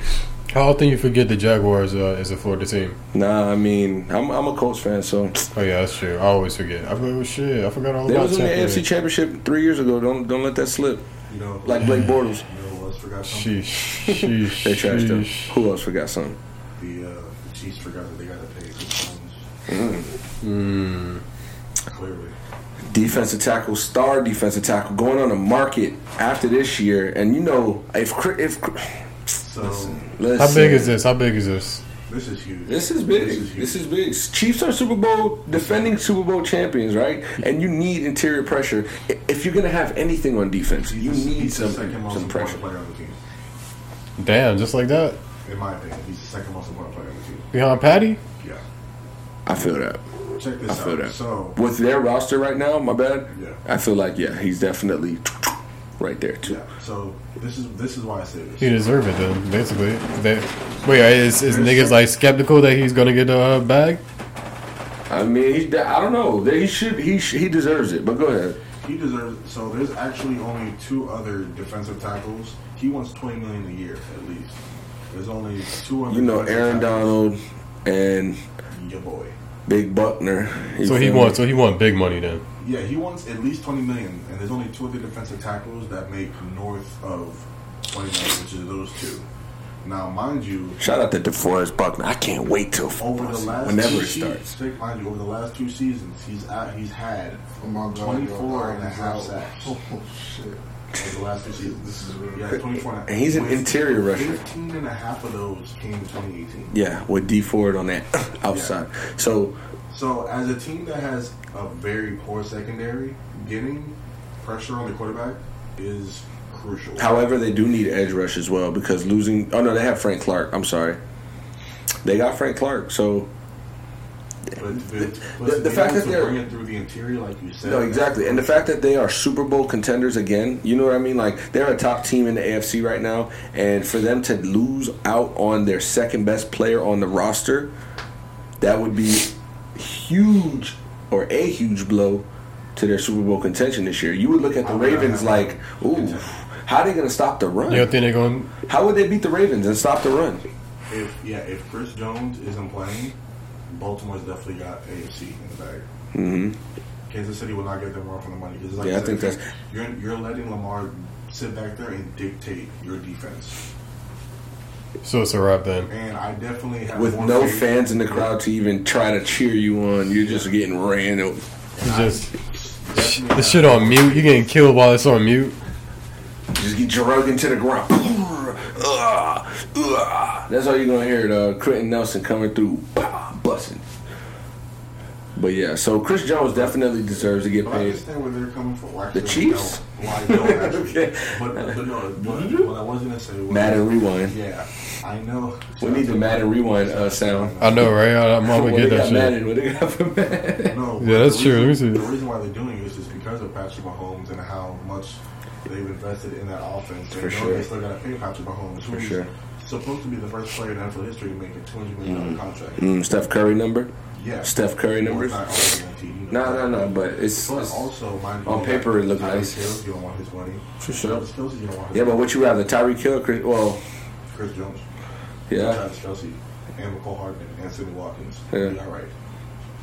How often you forget the Jaguars uh, is a Florida team? Nah, I mean, I'm I'm a Colts fan, so Oh yeah, that's true. I always forget. I forgot. Oh, shit, I forgot all they about was in the Tampa AFC Championship three years ago. Don't don't let that slip. You know, Like Blake Bortles. You know who else forgot something? Sheesh, (laughs) sheesh, They trashed them. Who else forgot something? The, uh, the Chiefs forgot that they got to pay for Chris Jones. Mm. Clearly. Defensive tackle, star defensive tackle, going on the market after this year. And you know, if Chris- if So listen, How big is this? How big is this? this is huge. This is big. This is huge. This is big. Chiefs are Super Bowl defending Super Bowl champions, right? And you need interior pressure. If you're gonna have anything on defense, He's you need he's the some most some pressure. player on the team. Damn, just like that. In my opinion, he's the second most important player on the team. Behind Patty? Yeah. I feel that. Check this I out. feel that. So, With their roster right now, my bad. Yeah. I feel like yeah, he's definitely right there too. yeah. So this is this is why I say this. He deserve it then, basically. They, wait, is, is niggas like skeptical that he's gonna get the uh, bag? I mean, he, I don't know. He should. He sh- he deserves it. But go ahead. He deserves. So there's actually only two other defensive tackles. He wants 20 million a year at least. There's only two other. You know, Aaron tackles. Donald and Your boy. Big Buckner. You So he wants, so he want big money then. Yeah, he wants at least 20 million, and there's only two other defensive tackles that make north of 20 million, which is those two. Now, mind you, Shout out to DeForest Buckner. I can't wait till over the last whenever two it seasons, starts. mind you, over the last two seasons, he's at, he's had Oh my God, 24 and a he's half out. sacks. (laughs) Oh shit. Over the last two seasons. This is really Yeah, 24 and he's an with interior rusher. 15 and a half of those came in 2018. Yeah, with D Ford on that outside. So So, as a team that has a very poor secondary, getting pressure on the quarterback is crucial. However, they do need edge rush as well because losing. Oh no, they have Frank Clark. I'm sorry, they got Frank Clark. So But, but, the- the fact that they're- bring it through the interior, like you said, no, exactly, and the fact that they are Super Bowl contenders again. You know what I mean? Like they're a top team in the AFC right now, and for them to lose out on their second best player on the roster, that would be huge or a huge blow to their Super Bowl contention this year. You would look at the Ravens like, ooh, how are they going to stop the run? You don't think they're going? How would they beat the Ravens and stop the run? if yeah, if Chris Jones isn't playing, Baltimore's definitely got AFC in the bag. hmm Kansas City will not get them more from the money. 'Cause like Yeah, you I said, think that's- you're you're letting Lamar sit back there and dictate your defense. So it's a wrap then. And I definitely have With no faith- fans in the crowd to even try to cheer you on, you're just getting ran over. Just definitely this shit on mute. You're getting killed while it's on mute. Just get drug into the ground. Ugh, ugh. That's all you're gonna hear. The Quenton Nelson coming through, bah, busting. But yeah, so Chris Jones definitely deserves to get But I paid. understand where they're coming from. Well, actually, The Chiefs? No, well, I don't (laughs) actually. Okay. But, but no, but what I was gonna say was Madden rewind. Yeah, I know. We need the Madden rewind uh, sound. I know, right? I, (laughs) I'm gonna get they that got shit. Madden? What they got for (laughs) Madden? No, Yeah, that's the true. Let me see. The reason why they're doing this is because of Patrick Mahomes and how much they've invested in that offense. They For know sure. They still got to pay Patrick Mahomes. For who's sure. supposed to be the first player in NFL history to make a two hundred million dollar contract. Mm, Steph Curry number. Yeah, Steph Curry numbers. it's not always guaranteed, you know. No, no, no. But it's, But it's also, on paper it looks nice. You don't want his money. For sure. Travis you don't want his yeah. But what you rather, Tyreek Hill, Chris? Well, Chris Jones, yeah. Travis Kelce, and Mecole Hardman, and Sidney Watkins. Yeah. Be all right.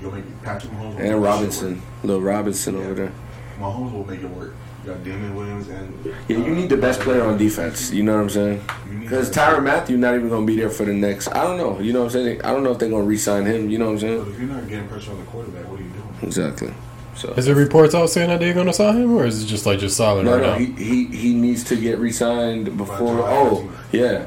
You'll make Patrick Mahomes And Robinson, little Robinson over there. Mahomes will make it work. You got Damien Williams and Yeah, you uh, need the best uh, player on defense. You know what I'm saying? Because Tyrann Mathieu not even gonna be there for the next. I don't know. You know what I'm saying? I don't know if they're gonna re-sign him. You know what I'm saying? But saying? if you're not getting pressure on the quarterback, what are you doing? Exactly. So Is there reports out saying that they're gonna sign him, or is it just like just silent no, right no, now? he, he he needs to get re-signed before. Oh, yeah.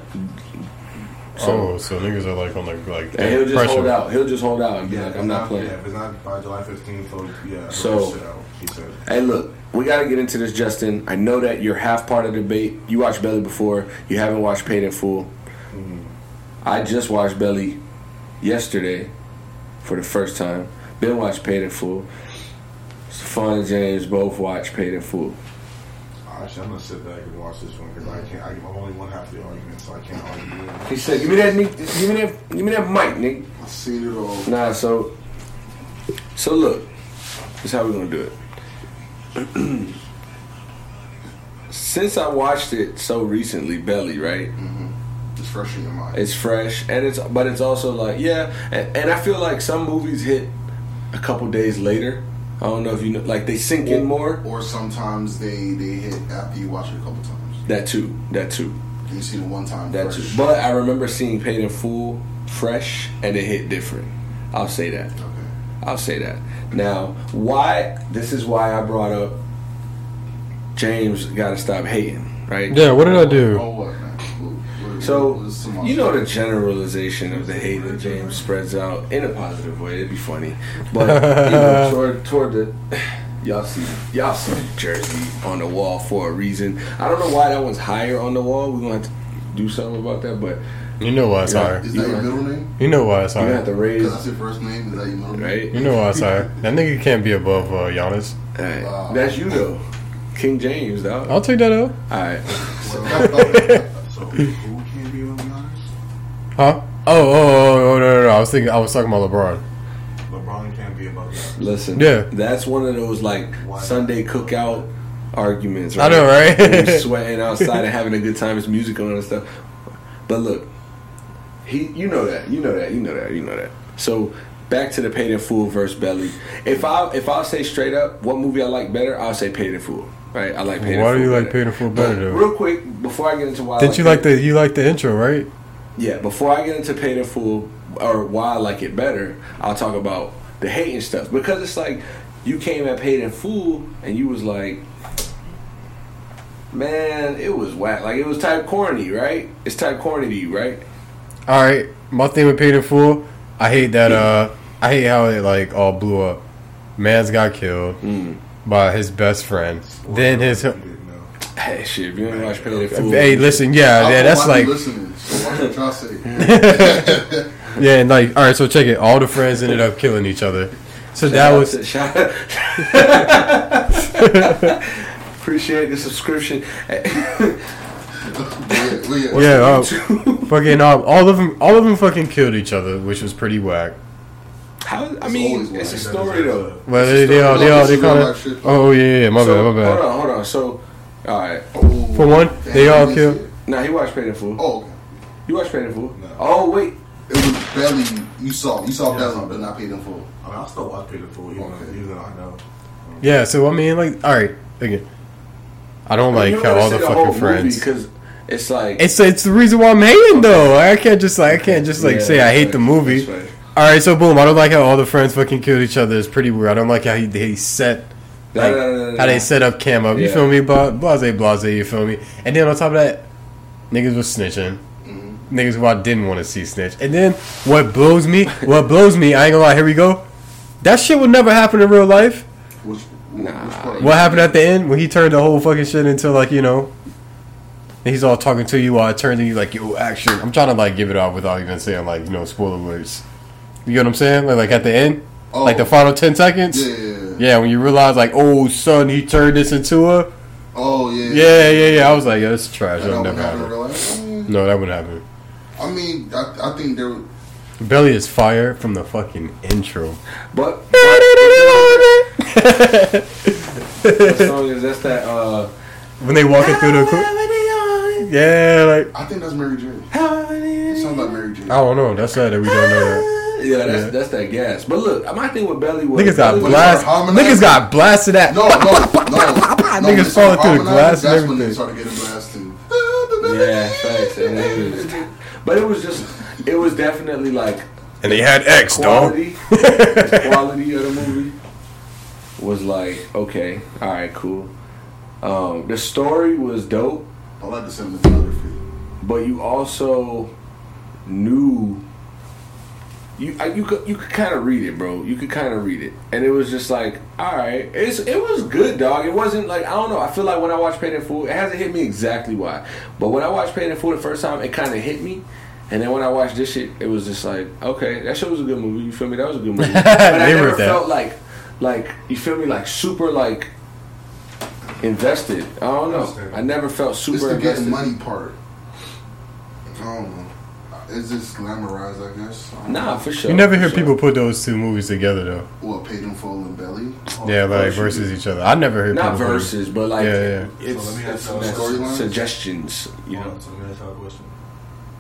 So oh, so niggas are like on the like and he'll just pressure. hold out. He'll just hold out and be Yeah, like, "I'm not not, playing." Yeah, if it's not by July 15th, so yeah, So- so out. Said. Hey, look, we got to get into this, Justin. I know that you're half part of the debate. You watched Belly before. You haven't watched Paid in Full. Mm-hmm. I just watched Belly yesterday for the first time. Ben watched Paid in Full. Stefan and James both watched Paid in Full. Actually, I'm gonna sit back and watch this one because I can't. I'm only one half of the argument, so I can't argue. He said, "Give me that, Nick. Give me that. Give me that mic, Nick." I seen it all. Nah, so, so look, this is how we're gonna do it. (clears throat) Since I watched it so recently, Belly, right? Mm-hmm. It's fresh in your mind. It's fresh, and it's but it's also like yeah, and, and I feel like some movies hit a couple days later. I don't know if you know, like they sink in more. Or sometimes they they hit after you watch it a couple times. That too, that too, And you see the one time that fresh. too. But I remember seeing Paid in Full fresh, and it hit different. I'll say that. Okay. I'll say that. Now, why? This is why I brought up James. Got to stop hating, right? Yeah, what did I do? Oh what man? What- what- So what is some you know the generalization of the hate that James spreads out in a positive way. It'd be funny, but (laughs) you know, toward toward the (sighs) y'all see y'all see the jersey on the wall for a reason. I don't know why that one's higher on the wall. We're gonna have to do something about that, but You know why it's Yeah. higher. Is that your middle name? You know why it's you're have to raise Because that's your first name. Is that your middle name? right. You know why it's higher. (laughs) That nigga can't be above uh, Giannis. Alright. Wow. That's you though, King James, dog. All I'll take that out. All right. (laughs) So (laughs) who can't be on honest? Huh? Oh, oh, oh, oh, no, no, no. I was thinking. I was talking about LeBron. LeBron can't be above that. Listen, Yeah. that's one of those like Why not? Sunday cookout arguments. I know, right? When sweating outside and having a good time, it's music on and stuff. But look, he, you know that, you know that, you know that, you know that. So back to the Paid in Full versus Belly. If I if I say straight up what movie I like better, I'll say Paid in Full. Right? I like Paid in Why Full. do you like. Paid in Full better, But though? Real quick, before I get into why, Didn't you like the you like the intro, right? yeah, before I get into Paid in Full or why I like it better, I'll talk about the hating stuff because it's like you came at Paid in Full and you was like, man, it was whack. Like it was type corny, right? It's type corny to you, right? All right, my thing with Paid in Full, I hate that. Uh, I hate how it like all blew up. Man's got killed Mm. by his best friend. Then his. You didn't know. Hey, shit, if you ain't watch Paid in Full, Hey, listen, yeah, I yeah, that's like, listening. So watch what y'all say. (laughs) yeah, and like, all right, so check it. All the friends ended up killing each other. So that Shout out was to- shout (laughs) (laughs) appreciate the subscription. Yeah, well, yeah. yeah, uh, fucking um, all of them, all of them fucking killed each other, which was pretty whack. How? I It's mean, it's a story though. Well, they, they all, they all, they is real kind of. Oh yeah, yeah, my So, bad, my bad. Hold on, hold on. So, all right. Oh, For one, damn, they all killed. it. Now he watched Paid in Full. Oh, okay. You watched Paid in Full. No. Oh wait, It was belly. You saw. You saw Yeah, I belly, but not paid in full. I mean, I'll still watch Paid in Full, even, Okay. though, even though I know. Yeah, so I mean, like, all right, again, I don't you like how all say the fucking friends. because it's like It's it's the reason why I'm hating though. I can't just like I can't just like Yeah, say I hate right. the movie. Right. All right, so boom. I don't like how all the friends fucking killed each other. It's pretty weird. I don't like how he, he set like no, no, no, how no. they set up Cam up. You Yeah. feel me? But blase blase. You feel me? And then on top of that, niggas was snitching. Mm-hmm. Niggas who I didn't want to see snitch. And then what blows me? what blows me? I ain't gonna lie. Here we go. That shit would never happen in real life. Which, Nah. which? What happened at the end when he turned the whole fucking shit into like you know, and he's all talking to you while it turns and you like yo action. I'm trying to like give it off without even saying like you know spoiler words. You get what I'm saying? Like, like at the end, Oh. like the final ten seconds. Yeah, yeah, yeah. Yeah, when you realize like oh son, he turned this into a Oh yeah. yeah yeah yeah. I was like yeah, it's trash. That That'll never happen happen. No, that wouldn't happen. I mean, I, I think there. Belly is fire from the fucking intro. But (laughs) what song is that's that? Uh, when they walking through the cl- yeah, like I think that's Mary Jane. It sounds like Mary J. I don't know. That's sad that we don't know that. yeah, that's Yeah. that's that gas. But look, my thing with Belly was Niggas got Belly was- blast. Niggas got blasted at. No, no, no. (laughs) no Niggas falling through the glass and That's when they started getting blasted. Yeah, facts. And it but it was just, it was definitely like And they had X, dog. quality. (laughs) the quality of the movie was like okay, all right, cool. Um, the story was dope, I like the cinematography. but you also knew you I- you could you could kind of read it, bro. You could kind of read it, and it was just like, all right, it's it was good, dog. It wasn't like I don't know. I feel like when I watched Paid in Full, it hasn't hit me exactly why, but when I watched Paid in Full the first time, it kind of hit me. And then when I watched this shit, it was just like, okay, that shit was a good movie. You feel me? That was a good movie. (laughs) But I They never wrote that. felt like, like you feel me, like super like invested. I don't know. I never felt super It's super the invested. getting money part. I don't know. It's just glamorized, I guess. I Nah, know. for sure. You never hear sure. people put those two movies together though. What, Paid in Full and Belly? Yeah, like versus each other. I never heard Not people put- verses, but like Yeah, yeah. it's, So let me it's ask you suggestions. You know, So let me ask you a question.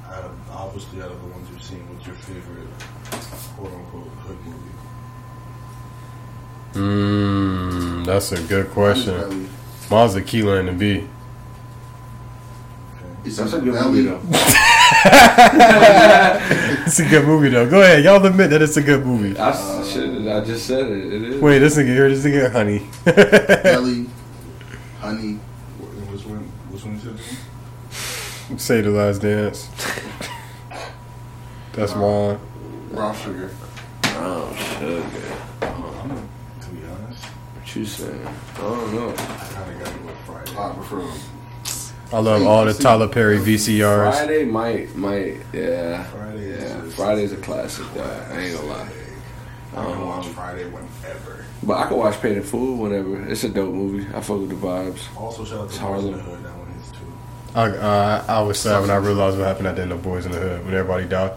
Out of, obviously, out of the ones you've seen, what's your favorite quote unquote hood movie? Mm, that's a good Mine's question. Belly. Mine's the Keeler and the B. It's that's a either good movie though. (laughs) It's a good movie though. Go ahead, y'all admit that it's a good movie. I, s- shit, I just said it. It is. Wait, this nigga here, this nigga, honey. (laughs) Belly, Honey. Wh- Which one? Which one you said? Save the last dance. That's uh, mine. Brown Sugar. Oh, sugar. I'm gonna, to be honest, What you saying? I don't know. I kind of got to go with Friday. I prefer I love all the Tyler Perry VCRs. Friday might, might, yeah. Friday is Yeah, just- Friday's a classic, though. I ain't gonna lie. I can Um, watch Friday whenever. But I can watch Paid in Full whenever. It's a dope movie. I fuck with the vibes. Also, shout out It's to Boys in the Hood. That one is too. I, uh, I was sad when I realized what happened at the end of Boys in the Hood when everybody died.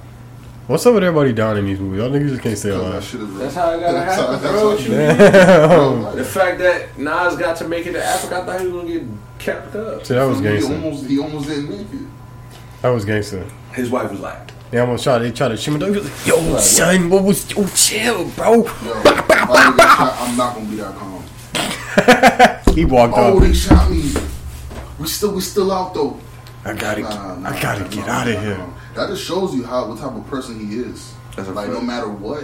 What's up with everybody dying in these movies? Y'all niggas just can't stay I alive. should have. That's how it gotta how- happen, bro. What you Damn. (laughs) Oh. The fact that Nas got to make it to Africa, I thought he was gonna get kept up. See, that was He gangster. almost, he almost didn't make it. That was gangster. His wife was like, They almost tried. They tried to shoot me. He was like, Yo, son, what was? Yo, chill, bro. Yo, if I don't get shot, I'm not gonna be that calm. (laughs) He walked Oh, off. they shot me. We still, we still out though. I gotta, Nah, get, nah, I gotta nah, get nah, out of nah, here. nah. That just shows you how what type of person he is. That's like no matter what.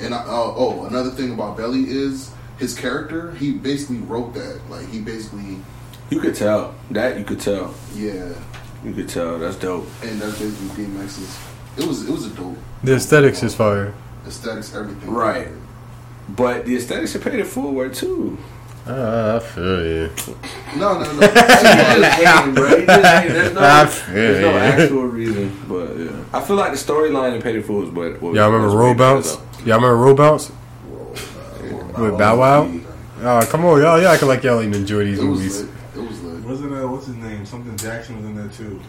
And I, uh, oh, another thing about Belly is his character. He basically wrote that. Like he basically, you could tell that. You could tell. yeah. You could tell. That's dope. And that's basically DMX's. It was it was a dope The aesthetics is fire. aesthetics, everything. Right. But the aesthetics should pay the full word too. I feel you. No, no, no. He just hating, bro. He just hating. There's no, I feel there's no actual reason, but yeah. I feel like the storyline in Paid in Full is what. what Y'all remember Roll Bounce? though. Y'all remember Roll Bounce? With Bow Wow? Oh, come on, y'all. Y'all acting like y'all ain't enjoy these it was movies. lit. It was lit. Wasn't uh, what's his name? Something Jackson was in there too.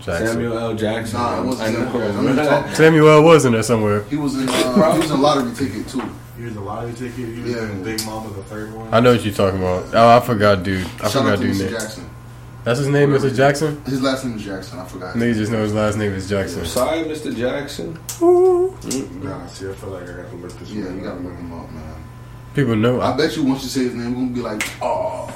Jackson. Samuel L. Jackson. Nah, it wasn't I know. Samuel L. Jackson. Samuel. Samuel L. was in there somewhere. He was in. Uh, he was in lottery ticket too. He was a lottery ticket. He was Yeah. in Big Mama, the third one. I know what you're talking about. Oh, I forgot, dude. I Shout forgot, dude. Mr. Name. Jackson. That's his name, Mr. Jackson. His last name is Jackson. I forgot. Niggas just know his last name is Jackson. Sorry, Mr. Jackson. Nah, see, I feel like I got to look this Yeah, you gotta up. look him up, man. People know. I I, bet you once you say his name, we're gonna be like, oh.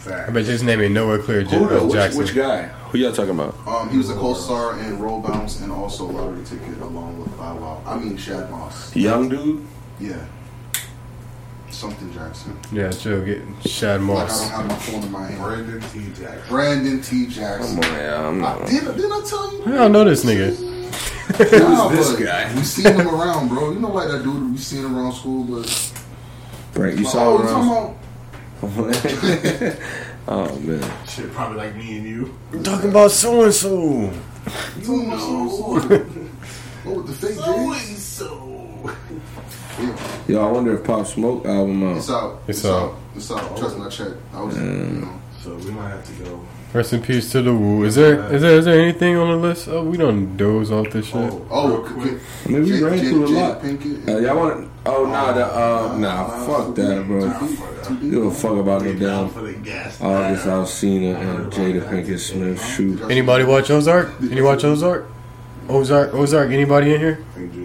Fact. I bet his name ain't nowhere clear. Who though? Ja- Which, Jackson. which guy? Who y'all talking about? Um, he was a co-star in Roll Bounce and also Lottery Ticket along with Bow Wow. I mean Shad Moss. Young dude. Yeah. Something Jackson. Yeah, chill. Get Shad Like I don't have my phone in my hand. Brandon T. Jackson. Brandon T. Jackson. Come Jackson. on, yeah. I'm I, not. didn't, didn't I tell you? I don't know this nigga. (laughs) Nah, this guy? We seen him around, bro. You know, like that dude we seen around school, but Right, you oh, saw you him talking around. (laughs) about? oh man. Shit, probably like me and you. Talking about so and so. You talking about so What (laughs) oh, with the fake J's? so. Yeah, Yo, I wonder if Pop Smoke album out. it's out. It's out. It's out. Trust me, I checked. I was, you know. So we might have to go Rest in peace to the Woo. Is there is there is there anything on the list? Oh, we don't doze off this shit. Oh, Oh, real quick. I mean, we Jada- ran Jada- through a lot. Pinkett. Uh, y'all want? Oh, nah, the uh, nah, fuck that, bro. You don't fuck about no Down damn for the gas. August Alsina and Jada Pinkett Smith shoot. Anybody watch Ozark? Any watch Ozark? Ozark, Ozark. Anybody in here?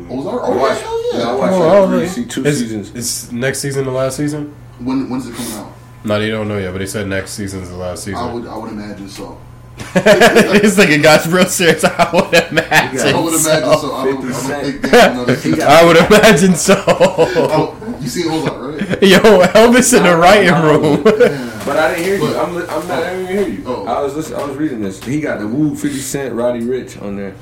Ozark? I Oh, watched, hell yeah, yeah. I watched Oh, like three, really? see two It's- seasons. It's next season, the last season. When when's it coming out? No, they don't know yet, but they said next season's the last I season. would I would imagine so. this nigga got real serious. I would imagine. So. I would imagine so. so. I don't, I 50 think there's another (laughs) season. I would imagine so. Oh, you seen Ozark, right? (laughs) Yo, Elvis in the writing room. (laughs) But I didn't hear you. I'm, I'm not. I didn't even hear you. Oh. I was listening. I was reading this. He got the Woo, Fifty Cent, Roddy Ricch on there.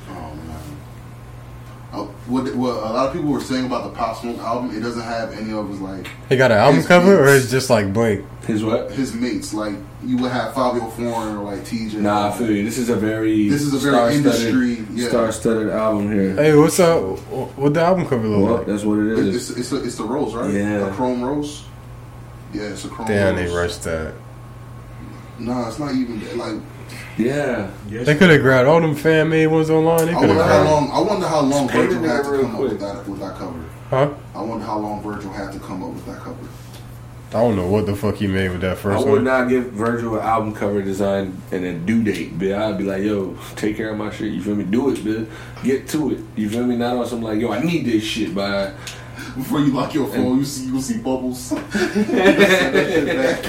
Oh. What, what a lot of people were saying about the Pop Smoke album, it doesn't have any of his like He got an album His cover, or beats. it's just like blank. His what? his mates. Like you would have Fivio Foreign or like TJ. Nah, I feel you. This is a very This is a very star-studded- industry, yeah. star-studded album here. Hey, what's up? What the album cover look Well, like? that's what it It- is. It's it's a, it's the rose, right? Yeah. A chrome rose. Yeah, it's a chrome Damn, rose. they rushed that. Nah, it's not even like. Yeah. They could have grabbed all them fan made ones online. They I could wonder have how grabbed. long. I wonder how long Virgil had to real come up with that with that cover. Huh? I wonder how long Virgil had to come up with that cover. I don't know what the fuck he made with that first. I would one. not give Virgil an album cover design and a due date, but I'd be like, yo, take care of my shit. You feel me? Do it, bitch. Get to it. You feel me? Not on some like, yo, I need this shit by. Before you lock your phone, you see you see bubbles. (laughs) I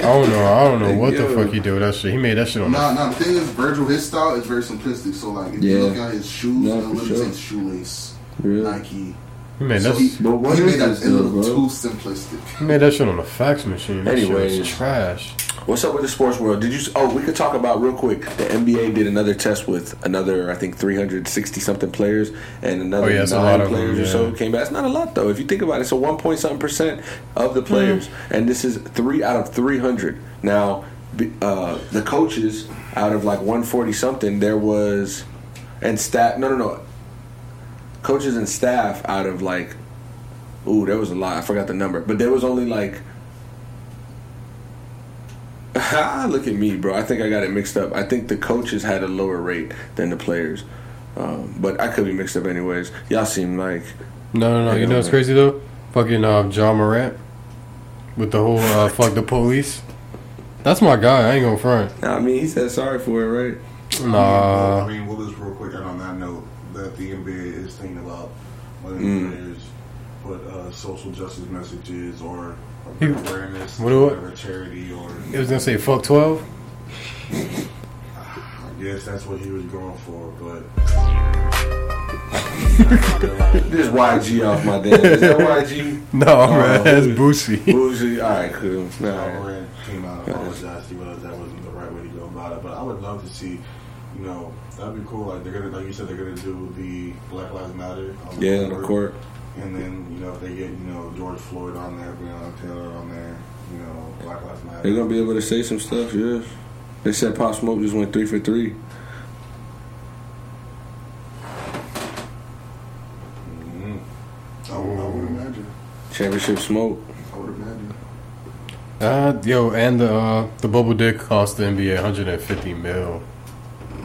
don't know. I don't know what the fuck he did with that shit. He made that shit on. Nah, nah. The thing is, Virgil, his style is very simplistic. So like, if Yeah. you look at his shoes, No, it for sure. says shoelace, Really? Nike. He made So that. he, But what he made that this a little bro? too simplistic. He made that shit on a fax machine. That shit Anyways. was trash. What's up with the sports world? Did you? Oh, we could talk about real quick. The NBA did another test with another, I think, 360 something players, and another Oh, yeah, it's a nine lot of players them, or so came back. It's not a lot though. If you think about it, So a one point something percent of the players, and this is three out of 300. Now, uh, the coaches out of like 140 something, there was, and stat. No, no, no. Coaches and staff out of like, ooh, there was a lot. I forgot the number, but there was only like. (laughs) Ah, look at me, bro. I think I got it mixed up. I think the coaches had a lower rate than the players. Um, but I could be mixed up anyways. Y'all seem like No, no, no. You know what's crazy though? Fucking uh, John Morant with the whole uh, fuck the police. That's my guy. I ain't gonna front. Nah, I mean, he said sorry for it, right? Nah. I Nah. mean, well, just real quick, and on that note, that the NBA is thinking about letting Mm. players put uh, social justice messages or He- awareness, what do I- whatever charity or. It was gonna say fuck twelve. I guess that's what he was going for, but. (laughs) This YG off my damn. Is that YG? (laughs) No, Oh, man, that's who- Boosie. Bougie. All right, cool. John Nah. Morant came out and apologized. He realized that wasn't the right way to go about it. But I would love to see, you know, that'd be cool. Like they're gonna, like you said, they're gonna do the Black Lives Matter. On Yeah, on the court. And then you know if they get you know George Floyd on there, Breonna Taylor on there, you know Black Lives Matter. They're gonna be able to say some stuff. Yeah. They said Pop Smoke just went three for three. Mhm. I would, I would imagine. Championship smoke. I would imagine. Uh, yo, and the uh, the bubble did cost the NBA 150 mil.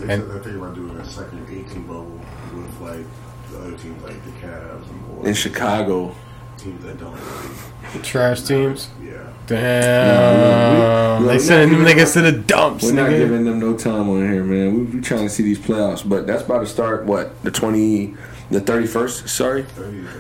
They And- said that they were doing a second 18 bubble with like the other teams like the Cavs and In Chicago. teams that don't. Really, Trash teams. yeah. Damn, we- they we're sending them not giving niggas to the dumps, We're not giving them no time on here, man. We, we trying to see these playoffs, but that's about to start. What the twenty, the thirty first? Sorry, 30, I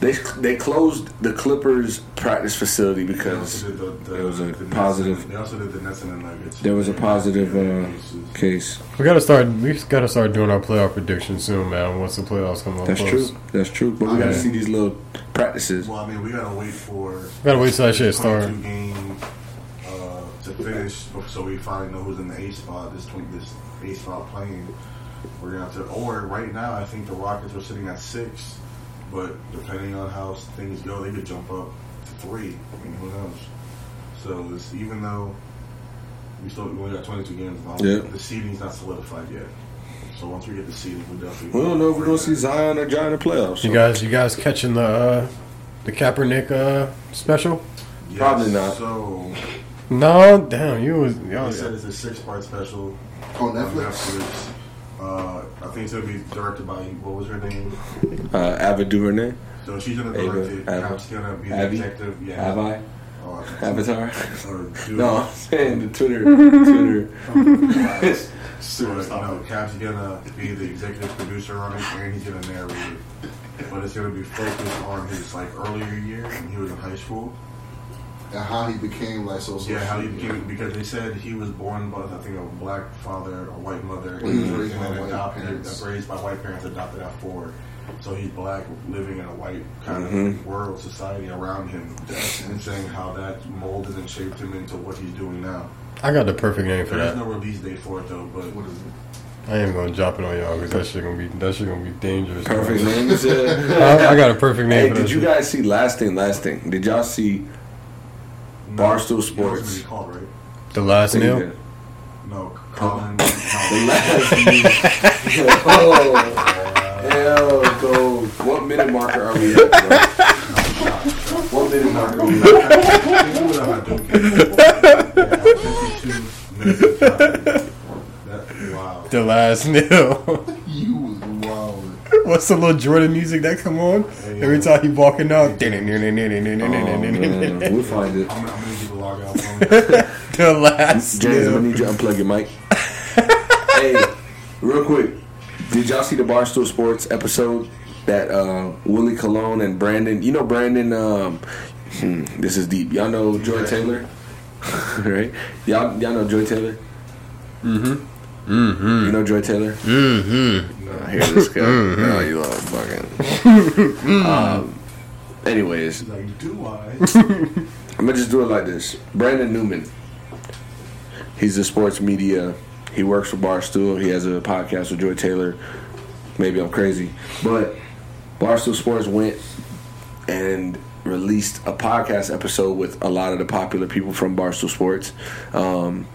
they they closed the Clippers practice facility because the, the, there was a the Nets positive- and- they also did the Nets and the Nuggets. there was a positive uh, case. We gotta start. We gotta start doing our playoff predictions soon, man. Once the playoffs come up That's close. true. That's true. But we got to Yeah. see these little practices. Well, I mean, we gotta wait for We Gotta wait till that shit 22 start. game uh, to finish, so we finally know who's in the A spot. This twen- this A spot playing. We're gonna have to. Or right now, I think the Rockets are sitting at six, but depending on how things go, they could jump up to three. I mean, who knows? So this, even though we still we only got 22 games, left, Yeah. the seeding's not solidified yet. So once we get the seeding, we definitely. We don't know if we're gonna see Zion or John in the playoffs. You guys, you guys catching the uh, the Kaepernick uh, special? Probably not. So No, damn, you was y'all. they said it's a six part special. On on Netflix. Uh, I think it's gonna be directed by what was her name? Uh, Ava DuVernay. So she's gonna Ava- direct it. Ava- Cap's gonna be the Abby? executive. Yeah. Have I? Oh, Avatar? Or (laughs) No, I'm saying the Twitter. Twitter. (laughs) So, you know, Cap's gonna be the executive producer on it, and he's gonna narrate it. But it's gonna be focused on his like earlier years when he was in high school. And how he became like so. Yeah, how he became because they said he was born by I think a black father, a white mother, Well, he was and raised by then white adopted, parents. raised by white parents, adopted at four. So he's black, living in a white kind Mhm. of world, society around him, and saying how that molded and shaped him into what he's doing now. I got the perfect name for There is that. There's no release date for it though, but What is it? I ain't gonna drop it on y'all because that shit gonna be that shit gonna be dangerous. Perfect (laughs) name. you? I, I got a perfect name Hey, for did you shit. guys see last thing? Last thing. Did y'all see? No, Barstool you know what Sports. it's called, right? the last What nail? No, Colin. (laughs) The no, last. (laughs) oh, hell, go. What minute marker are we at, bro? (laughs) What minute marker are we at? Wow. The last nail. You was wild. What's the little Jordan music that come on every time he walking out? the Oh, we'll (laughs) find it. I'm, I'm gonna need you to log out for me. (laughs) last James, I'm gonna need you to unplug your mic. (laughs) hey, real quick, did y'all see the Barstool Sports episode that uh, Willie Colon and Brandon? You know Brandon. Um, hmm, this is deep. Y'all know Joy Taylor, right? Y'all y'all know Joy Taylor. Mm-hmm. Mm-hmm. You know Joy Taylor. Mm-hmm. Oh, here this go. Oh, you love fucking. um, anyways, like, do I? (laughs) I'm gonna just do it like this. Brandon Newman. He's a sports media. He works for Barstool. He has a podcast with Joy Taylor. Maybe I'm crazy, but Barstool Sports went and released a podcast episode with a lot of the popular people from Barstool Sports. Um,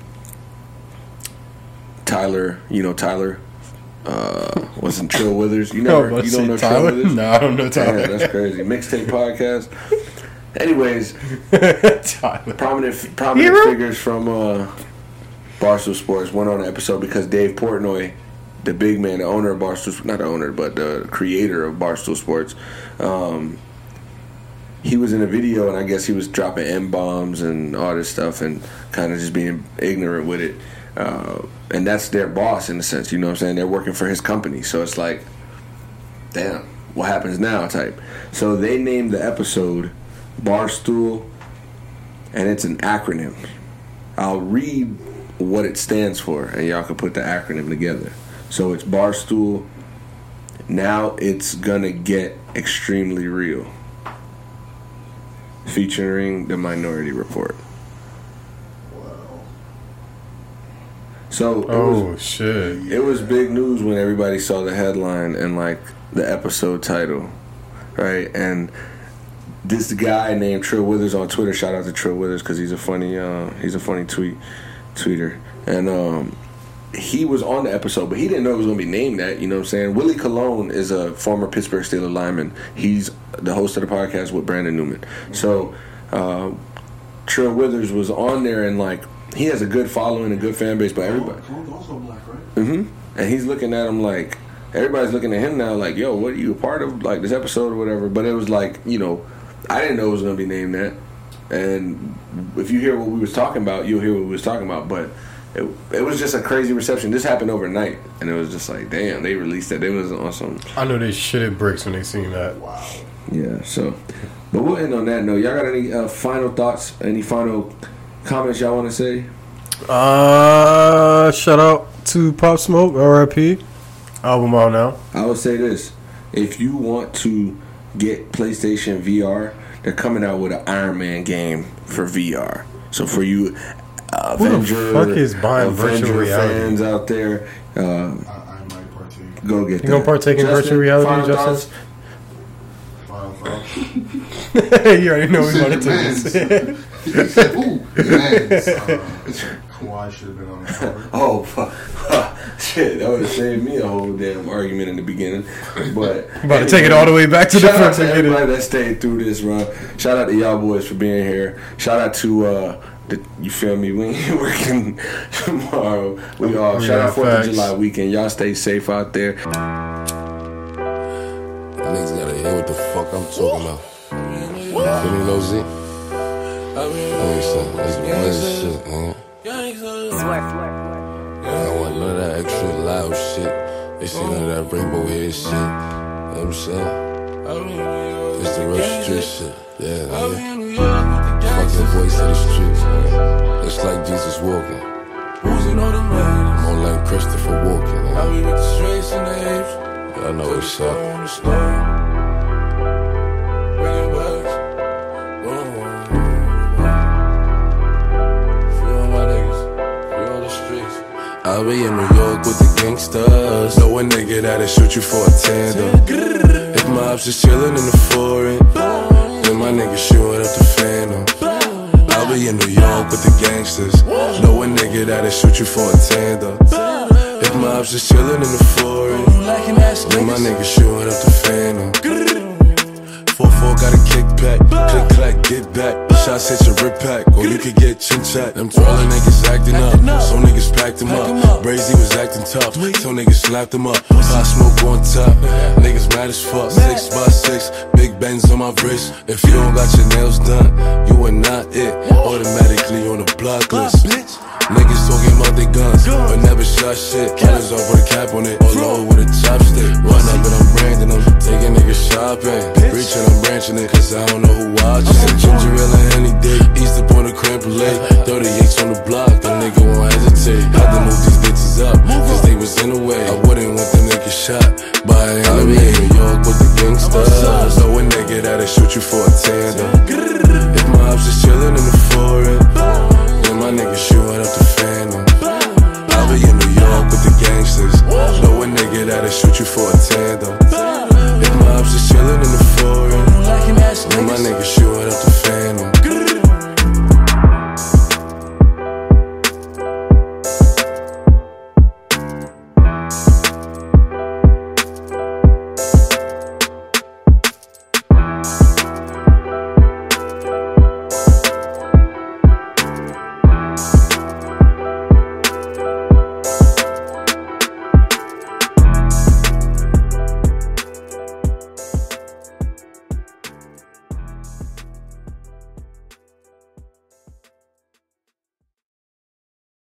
Tyler, you know Tyler. Uh, wasn't Trill Withers? You No, (laughs) never, you don't know Trill Tyler? Withers? (laughs) No, I don't know Tyler. That's crazy. Mixtape podcast. Anyways, (laughs) Tyler. prominent prominent Hero? figures from uh, Barstool Sports went on an episode because Dave Portnoy, the big man, the owner of Barstool, not the owner, but the creator of Barstool Sports, um, he was in a video and I guess he was dropping m bombs and all this stuff and kind of just being ignorant with it. Uh, and that's their boss in a sense, you know what I'm saying? They're working for his company, so it's like, damn, what happens now? Type. So they named the episode Barstool and it's an acronym. I'll read what it stands for, and y'all can put the acronym together. So it's Barstool. Now it's gonna get extremely real, featuring the Minority Report. So it was Oh shit. It was big news when everybody saw the headline and like the episode title, right? And this guy named Trill Withers on Twitter. Shout out to Trill Withers because he's a funny, uh, he's a funny tweet tweeter, and um, he was on the episode, but he didn't know it was gonna be named that. You know what I'm saying? Willie Colon is a former Pittsburgh Steelers lineman. He's the host of the podcast with Brandon Newman. So. Uh, Trill Withers was on there and like he has a good following, a good fan base, but everybody, Cole's also black, right? hmm And he's looking at him like everybody's looking at him now, like, "Yo, what are you a part of? Like this episode or whatever?" But it was like, you know, I didn't know it was gonna be named that. And if you hear what we was talking about, you'll hear what we was talking about. But it, it was just a crazy reception. This happened overnight, and it was just like, damn, they released that. It was awesome. I know they shitted bricks when they seen that. Wow. Yeah. So, but we'll end on that note. Y'all got any uh, final thoughts? Any final comments y'all want to say? Uh, shout out to Pop Smoke, R.I.P. Album out now. I would say this: if you want to get PlayStation VR, they're coming out with an Iron Man game for VR. So for you, uh, Who the Avenger, fuck is buying Avenger virtual reality? fans out there, uh, I, I might partake. go get. You gonna that. partake in virtual reality, final Justin? thoughts? Final thoughts. (laughs) you already know we Said want to take this. (laughs) demands. He said, "Ooh, demands." Uh, Kawhi should have been on the cover. Oh fuck! (laughs) Shit, that would have saved me a whole damn argument in the beginning. But (laughs) About to take it all the way back to the Shout out first to everybody that stayed through this run. Shout out to y'all boys for being here. Shout out to uh, the, you feel me? (laughs) We ain't working tomorrow. We all shout out Fourth of. July weekend. Y'all stay safe out there. Niggas gotta hear what the fuck I'm talking about. Feel me, Lil They see none of that rainbow shit. You know what I'm saying? It's the real street shit. Yeah, nigga. Fucking voice of the streets, man. It's like Jesus walking. More like Christopher walking. Man. Y'all know what's up. I'll be in New York with the gangsters. Know a nigga that'll shoot you for a tandem. If mobs is chillin' in the foreign, then my nigga shooting up the phantom. I'll be in New York with the gangsters. Know a nigga that'll shoot you for a tandem. If mobs is chillin' in the foreign, then my nigga shooting up the phantom. 4-4 got a kickback, click clack, get back. Shots hit your rip pack, or you could get chin chat. Them twirling niggas acting up, some niggas packed them up. Brazy was acting tough, some niggas slapped them up. Pop smoke on top, niggas mad as fuck. Six by six, big bends on my wrist. If you don't got your nails done, you are not it. Automatically on the block list. Niggas talking about their guns, but never shot shit. Killers off with a cap on it, all low with a chopstick. Run up and I'm branding them, taking niggas shopping. Preaching, I'm branching it, cause I don't know who watching. Ginger ale and any day, east up on the crumple lake. 38s on the block, the nigga won't hesitate. Had to move these bitches up, cause they was in the way. I wouldn't want them niggas shot by an enemy. in New York with the gangsters. Know a nigga that'll shoot you for a tandem. If mobs just chillin' in the foreign, then my nigga shooting up the phantom. I'll be in New York with the gangsters. Know a nigga that'll shoot you for a tandem. If mobs just chillin' in the foreign, then my nigga shooting up the